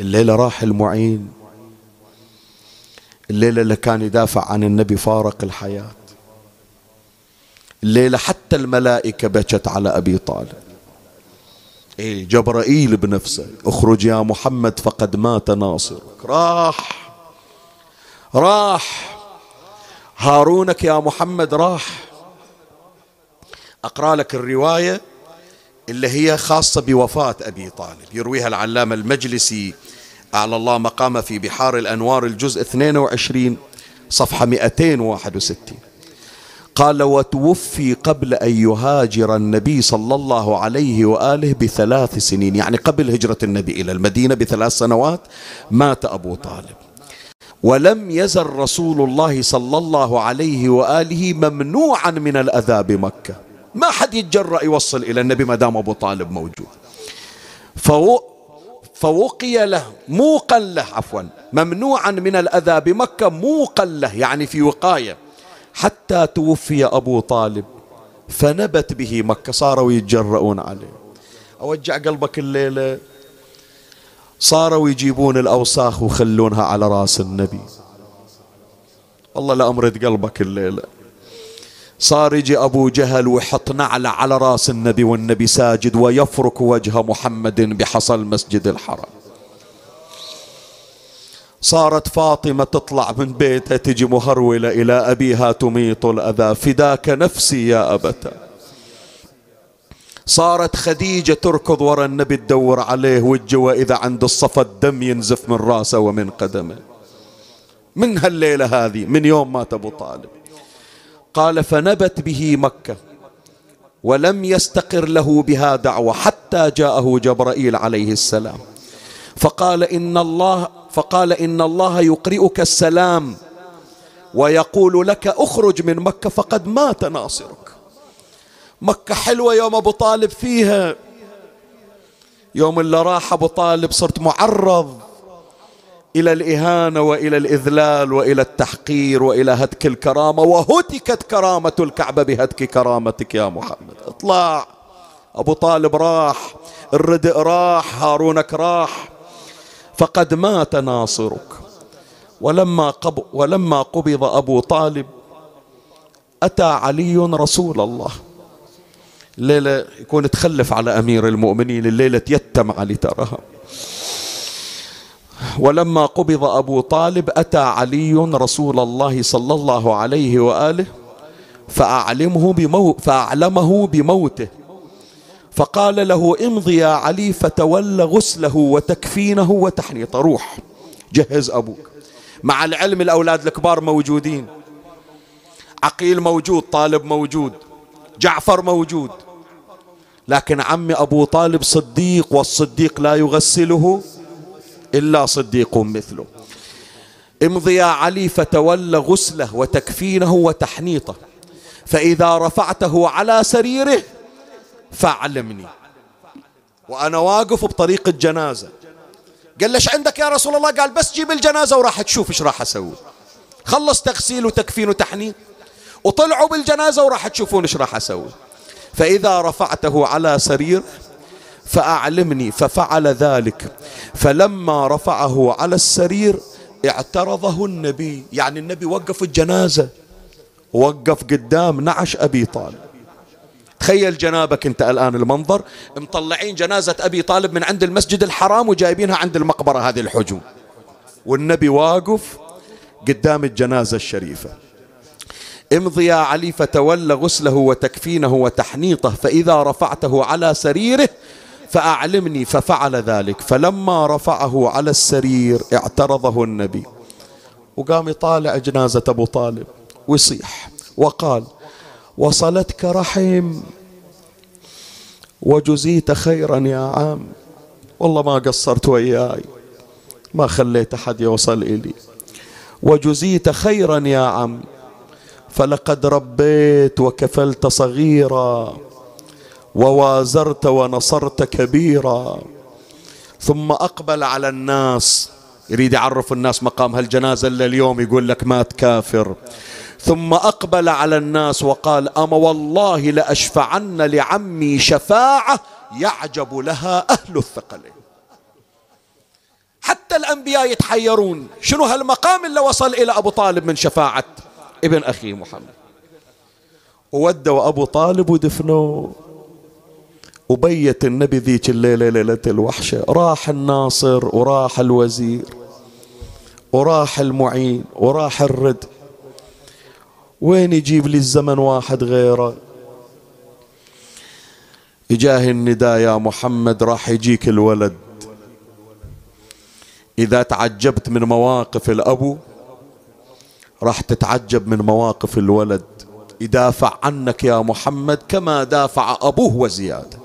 الليلة راح المعين. الليلة اللي كان يدافع عن النبي فارق الحياة. الليلة حتى الملائكة بكت على أبي طالب. إيه جبرائيل بنفسه اخرج يا محمد فقد مات ناصرك. راح. راح. هارونك يا محمد راح. أقرأ لك الرواية. اللي هي خاصة بوفاة أبي طالب. يرويها العلامة المجلسي أعلى الله مقامه في بحار الأنوار الجزء 22 صفحة 261 قال وتوفي قبل أن يهاجر النبي صلى الله عليه وآله بثلاث سنين. يعني قبل هجرة النبي إلى المدينة بثلاث سنوات مات أبو طالب. ولم يزل رسول الله صلى الله عليه وآله ممنوعا من الأذى بمكة. ما حد يتجرأ يوصل إلى النبي ما دام أبو طالب موجود. فو فوقي له موقا له عفوا ممنوعا من الأذى بمكة مو قلة يعني في وقاية. حتى توفي أبو طالب فنبت به مكة صاروا يتجرؤون عليه. أوجع قلبك الليلة. صاروا يجيبون الأوساخ ويخلونها على رأس النبي. والله لا أمرد قلبك الليلة. صار يجي أبو جهل ويحط نعلة على رأس النبي والنبي ساجد ويفرك وجه محمد بحصى المسجد الحرام. صارت فاطمة تطلع من بيتها تجي مهرولة إلى أبيها تميط الأذى فداك نفسي يا أبتا صارت خديجة تركض ورا النبي تدور عليه وجه إذا عند الصفا الدم ينزف من رأسه ومن قدمه. من هالليلة هذه؟ من يوم مات أبو طالب. قال فنبت به مكة ولم يستقر له بها دعوة حتى جاءه جبرائيل عليه السلام. فقال إن الله فقال إن الله يقرئك السلام ويقول لك اخرج من مكة فقد مات ناصرك. مكة حلوة يوم أبو طالب فيها. يوم اللي راح أبو طالب صرت معرض. إلى الإهانة وإلى الإذلال وإلى التحقير وإلى هتك الكرامة. وهتكت كرامة الكعبة بهتك كرامتك يا محمد. اطلع. أبو طالب راح. الردء راح. هارونك راح. فقد مات ناصرك. ولما, قب ولما قبض أبو طالب أتى علي رسول الله. الليلة يكون تخلف على أمير المؤمنين الليلة يتم علي تراها ولما قبض أبو طالب أتى علي رسول الله صلى الله عليه وآله فأعلمه, بمو فأعلمه بموته. فقال له امضي يا علي فتولى غسله وتكفينه وتحنيطه روح. جهز أبوك. مع العلم الأولاد الكبار موجودين. عقيل موجود طالب موجود جعفر موجود. لكن عمي أبو طالب صديق والصديق لا يغسله. إلا صديق مثله. امضي يا علي فتولى غسله وتكفينه وتحنيطه. فإذا رفعته على سريره فاعلمني. وأنا واقف بطريق الجنازة. قال ليش عندك يا رسول الله؟ قال بس جيب الجنازة وراح تشوف إيش راح أسوي. خلص تغسيل وتكفين وتحنيط. وطلعوا بالجنازة وراح تشوفون إيش راح أسوي. فإذا رفعته على سرير فأعلمني ففعل ذلك. فلما رفعه على السرير اعترضه النبي. يعني النبي وقف الجنازة وقف قدام نعش أبي طالب. تخيل جنابك أنت الآن المنظر مطلعين جنازة أبي طالب من عند المسجد الحرام وجايبينها عند المقبرة هذه الحجوم. والنبي واقف قدام الجنازة الشريفة. امضي يا علي فتولى غسله وتكفينه وتحنيطه فإذا رفعته على سريره فأعلمني ففعل ذلك. فلما رفعه على السرير اعترضه النبي. وقام يطالع جنازة أبو طالب. ويصيح وقال وصلتك رحم. وجزيت خيرا يا عم والله ما قصرت وياي. ما خليت أحد يوصل إلي. وجزيت خيرا يا عم. فلقد ربيت وكفلت صغيرا. ووازرت ونصرت كبيرا. ثم أقبل على الناس. يريد يعرف الناس مقام هالجنازة اللي اليوم يقول لك مات كافر. ثم أقبل على الناس وقال أما والله لأشفعن لعمي شفاعة يعجب لها أهل الثقلين حتى الأنبياء يتحيرون. شنو هالمقام اللي وصل إلى أبو طالب من شفاعة ابن أخيه محمد؟ وودوا أبو طالب ودفنوه وبيت النبي ذيك الليلة ليلة الوحشة. راح الناصر وراح الوزير وراح المعين وراح الرد. وين يجيب لي الزمن واحد غيره؟ إجاه النداء يا محمد راح يجيك الولد. إذا تعجبت من مواقف الأبو راح تتعجب من مواقف الولد. يدافع عنك يا محمد كما دافع أبوه وزيادة.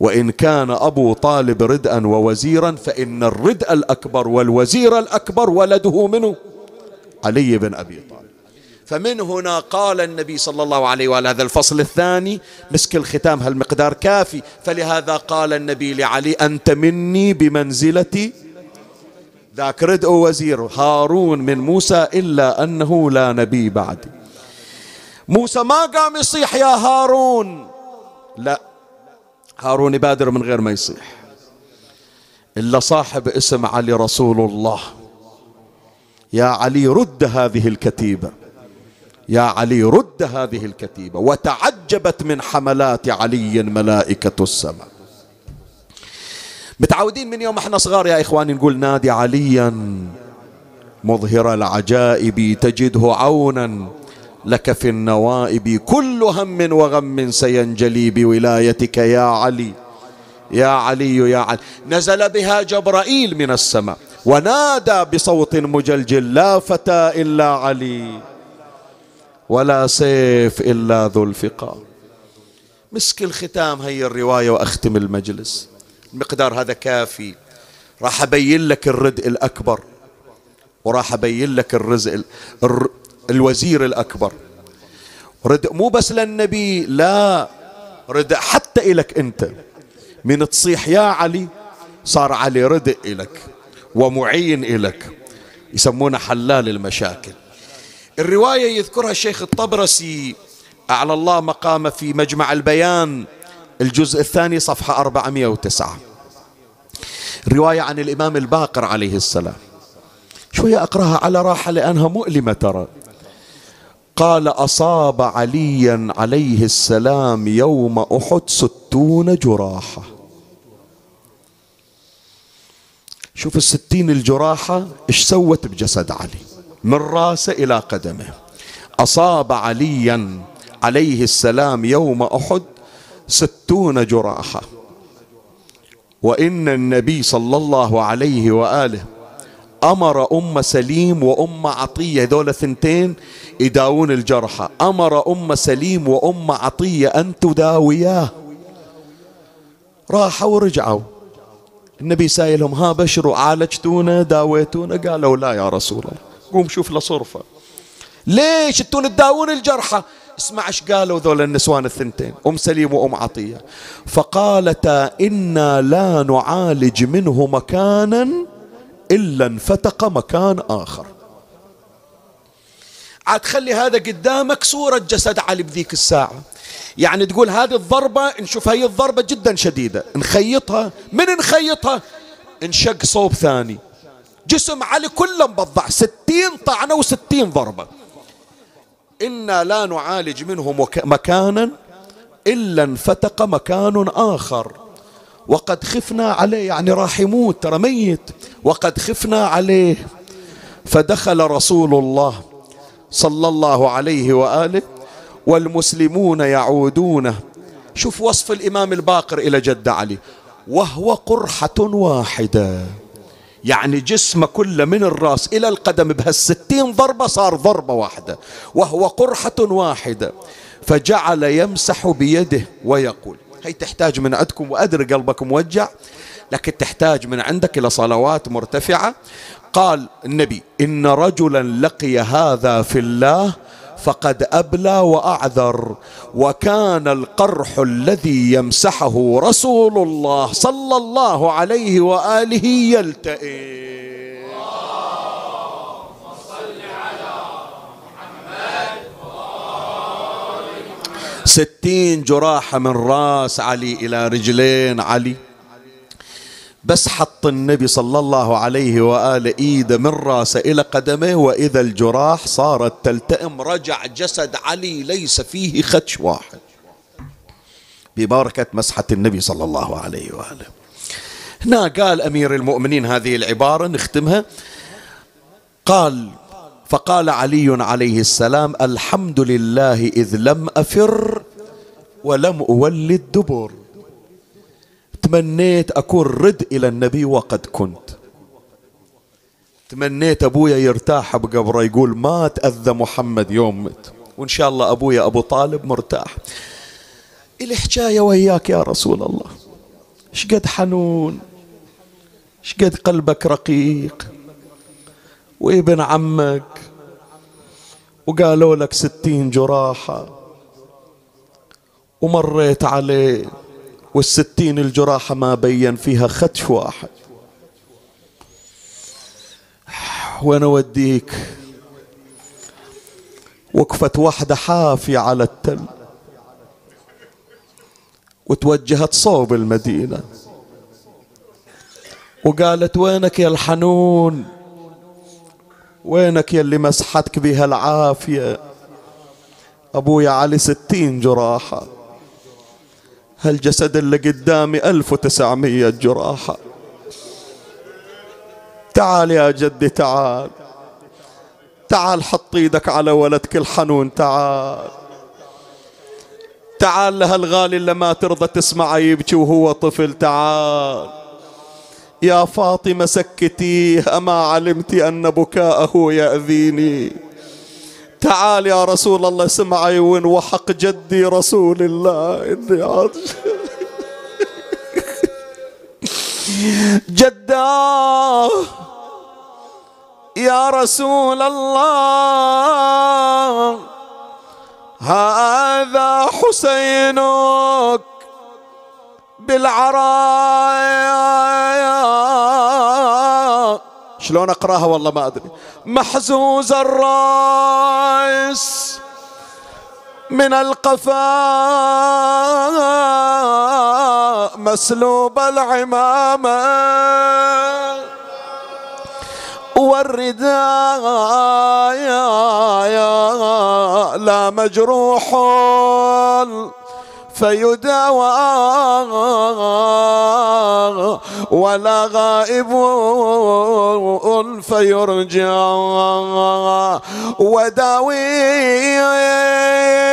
وإن كان أبو طالب ردءا ووزيرا فإن الردء الأكبر والوزير الأكبر ولده منه علي بن أبي طالب. فمن هنا قال النبي صلى الله عليه وآله هذا الفصل الثاني مسك الختام هالمقدار كافي؟ فلهذا قال النبي لعلي أنت مني بمنزلة ذاك ردء وزير هارون من موسى إلا أنه لا نبي بعدي. موسى ما قام يصيح يا هارون. لا. هارون يبادر من غير ما يصيح. إلا صاحب اسم علي رسول الله. يا علي رد هذه الكتيبة. يا علي رد هذه الكتيبة. وتعجبت من حملات علي ملائكة السماء. متعودين من يوم إحنا صغار يا إخواني نقول نادي عليا. مظهر العجائب تجده عونا. لك في النوائب كل هم وغم سينجلي بولايتك يا علي. يا علي يا علي. نزل بها جبرائيل من السماء ونادى بصوت مجلجل لا فتى إلا علي. ولا سيف إلا ذو الفقار. مسك الختام هي الرواية وأختم المجلس. المقدار هذا كافي. راح أبين لك الردء الأكبر. وراح أبين لك الرزق الوزير الأكبر. ردء مو بس للنبي لا ردء حتى إلك أنت. من تصيح يا علي صار علي ردء إلك ومعين إلك يسمونه حلال المشاكل. الرواية يذكرها الشيخ الطبرسي أعلى الله مقامه في مجمع البيان الجزء الثاني صفحة 409 رواية عن الإمام الباقر عليه السلام. شوية أقرأها على راحة لأنها مؤلمة ترى. قال أصاب عليا عليه السلام يوم أحد ستون جراحة. شوف الستين الجراحة إيش سوت بجسد علي؟ من راسه إلى قدمه. أصاب عليا عليه السلام يوم أحد ستون جراحة. وإن النبي صلى الله عليه وآله أمر أم سليم وأم عطية دولة ثنتين يداوون الجرحى. أمر أم سليم وأم عطية أن تداوياه. راحوا ورجعوا. النبي سائلهم ها بشروا عالجتونا داويتونا؟ قالوا لا يا رسول الله. قوم شوف له صرفة. ليش انتون تداوون الجرحى؟ اسمع إيش قالوا ذول النسوان الثنتين أم سليم وأم عطية. فقالتا إنا لا نعالج منه مكانا إلا انفتق مكان آخر. عاد خلي هذا قدامك صورة جسد علي بذيك الساعة. يعني تقول هذه الضربة نشوف هي الضربة جدا شديدة. نخيطها من نخيطها؟ انشق صوب ثاني. جسم علي كله مبضع ستين طعنة وستين ضربة. إنا لا نعالج منه مكانا إلا انفتق مكان آخر. وقد خفنا عليه يعني راح يموت ترى ميت. وقد خفنا عليه. فدخل رسول الله صلى الله عليه وآله والمسلمون يعودون شوف وصف الإمام الباقر إلى جد علي. وهو قرحة واحدة. يعني جسمه كله من الراس إلى القدم بهالستين ضربة صار ضربة واحدة. وهو قرحة واحدة. فجعل يمسح بيده ويقول هي تحتاج من عندكم وأدري قلبك موجع لكن تحتاج من عندك إلى صلوات مرتفعة. قال النبي إن رجلا لقي هذا في الله فقد أبلى وأعذر وكان القرح الذي يمسحه رسول الله صلى الله عليه وآله يلتئم. ستين جراحة من راس علي إلى رجلين علي. بس حط النبي صلى الله عليه وآله إيده من راسه إلى قدمه وإذا الجراح صارت تلتئم رجع جسد علي ليس فيه خدش واحد. ببركة مسحة النبي صلى الله عليه وآله. هنا قال أمير المؤمنين هذه العبارة نختمها. قال فقال علي عليه السلام الحمد لله إذ لم أفر ولم أولد دبر. تمنيت أكون رد إلى النبي وقد كنت. تمنيت أبويا يرتاح بقبره يقول ما تأذى محمد يوم مت. وإن شاء الله أبويا أبو طالب مرتاح. الحكاية وياك يا رسول الله. شقد حنون؟ شقد قلبك رقيق؟ وابن عمك. وقالوا لك ستين جراحة. ومريت عليه والستين الجراحة ما بين فيها خدش واحد. وين أوديك. وقفت وحدة حافية على التل. وتوجهت صوب المدينة. وقالت وينك يا الحنون؟ وينك يا اللي مسحتك بها العافية؟ أبويا علي ستين جراحة. هالجسد اللي قدامي ألف وتسعمية جراحة؟ تعال يا جدي تعال. تعال حط إيدك على ولدك الحنون تعال. تعال لها الغالي اللي ما ترضى تسمع يبكي وهو طفل تعال. يا فاطمة سكتيه أما علمت أن بكاءه يأذيني. تعال يا رسول الله سمعي وحق جدي رسول الله. إني عطش جداه. يا رسول الله هذا حسينك بالعرايا. شلون أقراها والله ما أدري. محزوز الرأس من القفاء مسلوب العمامة. والرداء لا مجروح فيداوى ولا غائب فيرجع. وداوي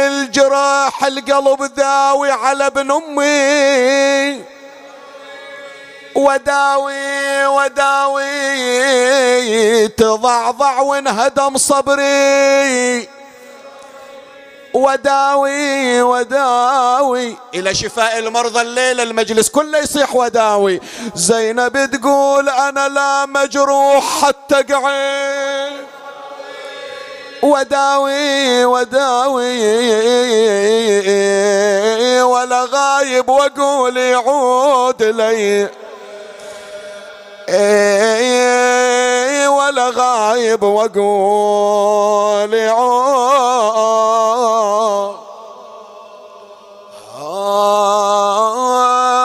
الجراح القلب داوي على ابن أمي. وداوي وداوي تضعضع وانهدم صبري. وداوي وداوي. إلى شفاء المرضى الليلة المجلس كله يصيح وداوي. زينب تقول أنا لا مجروح حتى قعين وداوي وداوي. ولا غايب وأقول يعود لي. ولا غايب وأقول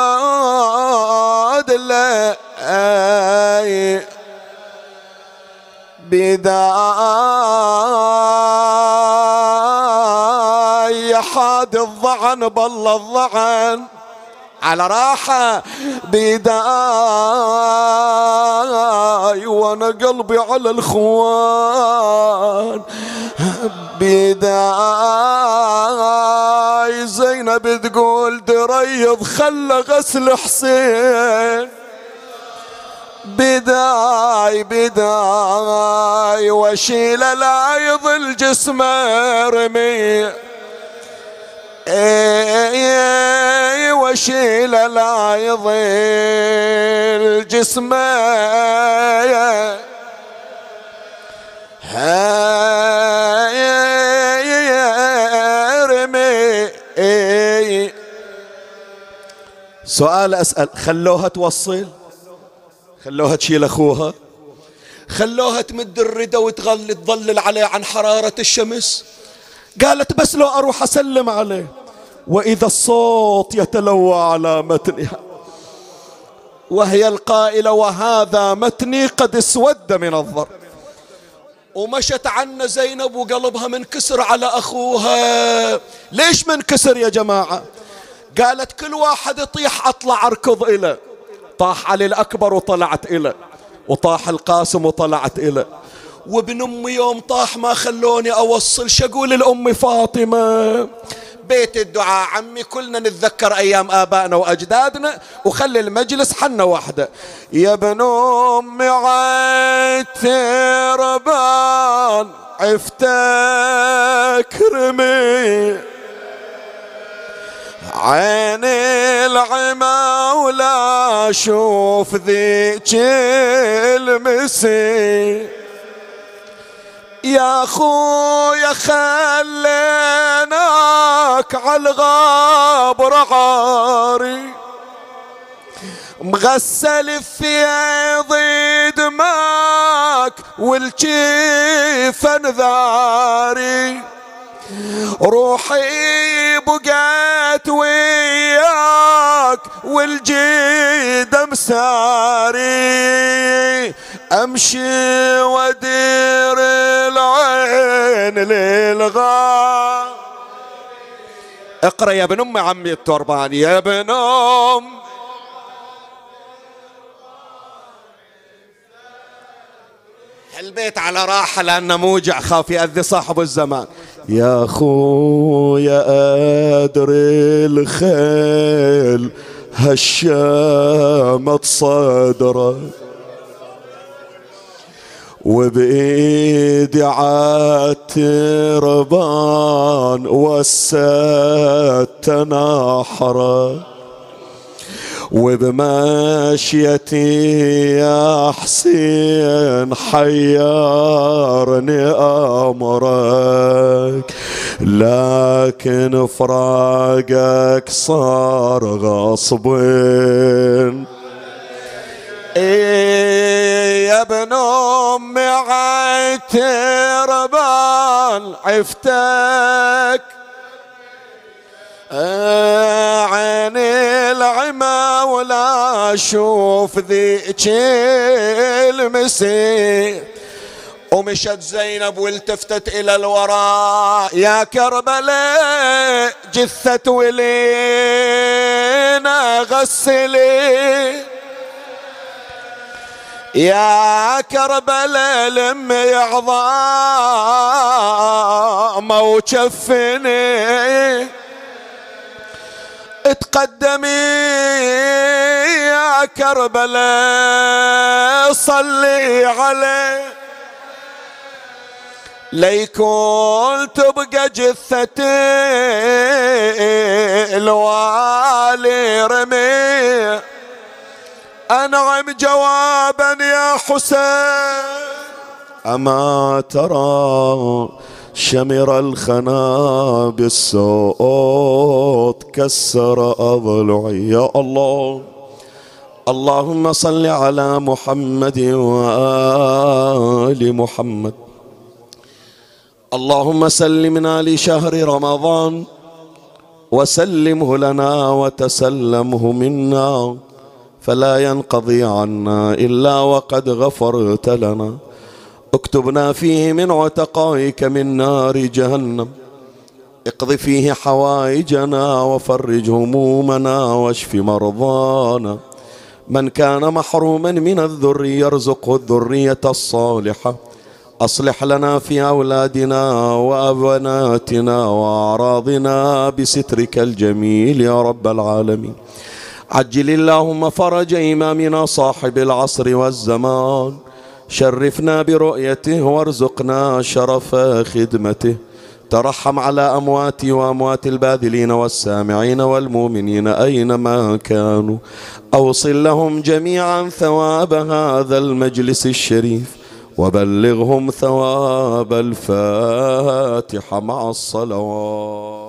عاد لي بداية حاد الضعن بل الضعن. على راحة بداي وأنا قلبي على الخوان. بداي زينب تقول دريض خلى غسل حسين. بداي بداي وأشيل لا يظل جسمه رمي. اي وشيل لا يضل جسمه رمي سؤال أسأل خلوها توصل؟ خلوها تشيل أخوها؟ خلوها تمد الردى وتغل تظلل عليه عن حرارة الشمس؟ قالت بس لو أروح أسلم عليه. وإذا الصوت يتلوى على متنها. وهي القائلة وهذا متني قد اسود من الضرب ومشت عنا زينب وقلبها منكسر على أخوها. ليش منكسر يا جماعة؟ قالت كل واحد يطيح أطلع أركض إلى. طاح علي الأكبر وطلعت إلى. وطاح القاسم وطلعت إلى. وابن أمي يوم طاح ما خلوني أوصل شقول الأم فاطمة. بيت الدعاء عمي كلنا نتذكر أيام آبائنا وأجدادنا وخلي المجلس حنة واحدة يا ابن أمي عتربان عفتك رمي. عيني العمى ولا أشوف ذيك المسي. يا خويا خليناك على الغابر عاري. مغسل في دماك والجيف انذاري روحي بقيت وياك والجيد مساري. أمشي ودير العين للغار. اقرأ يا ابن أم عمي الترباني يا ابن أم. البيت على راحة لأنه موجع خاف يأذي صاحب الزمان. يا خويا أدري الخيل هشامت صدره. وبإيدي عالتربان وسات نحره وبمشيتي يا حسين حيرني أمرك. لكن فراقك صار غصبين إيه يا ابن أمي عتربان عفتك. عيني العمى ولا أشوف ذيك المسير ومشت زينب والتفتت إلى الوراء يا كربلاء جثة ولينا غسلي. يا كربلاء لمي عظام وشفني. تقدمي يا كربلاء صلي عليه ليكون تبقى جثتي الوالي رمي. أنعم جوابا يا حسين. أما ترى شمر الخنا بالصوت كسر أضلعي. يا الله اللهم صل على محمد وآل محمد. اللهم سلمنا لشهر رمضان وسلمه لنا وتسلمه منا. فلا ينقضي عنا إلا وقد غفرت لنا. اكتبنا فيه من عتقائك من نار جهنم. اقض فيه حوائجنا وفرج همومنا واشف مرضانا. من كان محروما من الذرية يرزقه الذرية الصالحة. أصلح لنا في أولادنا وأبناتنا وأعراضنا بسترك الجميل يا رب العالمين. عجل اللهم فرج إمامنا صاحب العصر والزمان. شرفنا برؤيته وارزقنا شرف خدمته. ترحم على أمواتي وأموات الباذلين والسامعين والمؤمنين أينما كانوا. أوصل لهم جميعا ثواب هذا المجلس الشريف. وبلغهم ثواب الفاتحة مع الصلوات.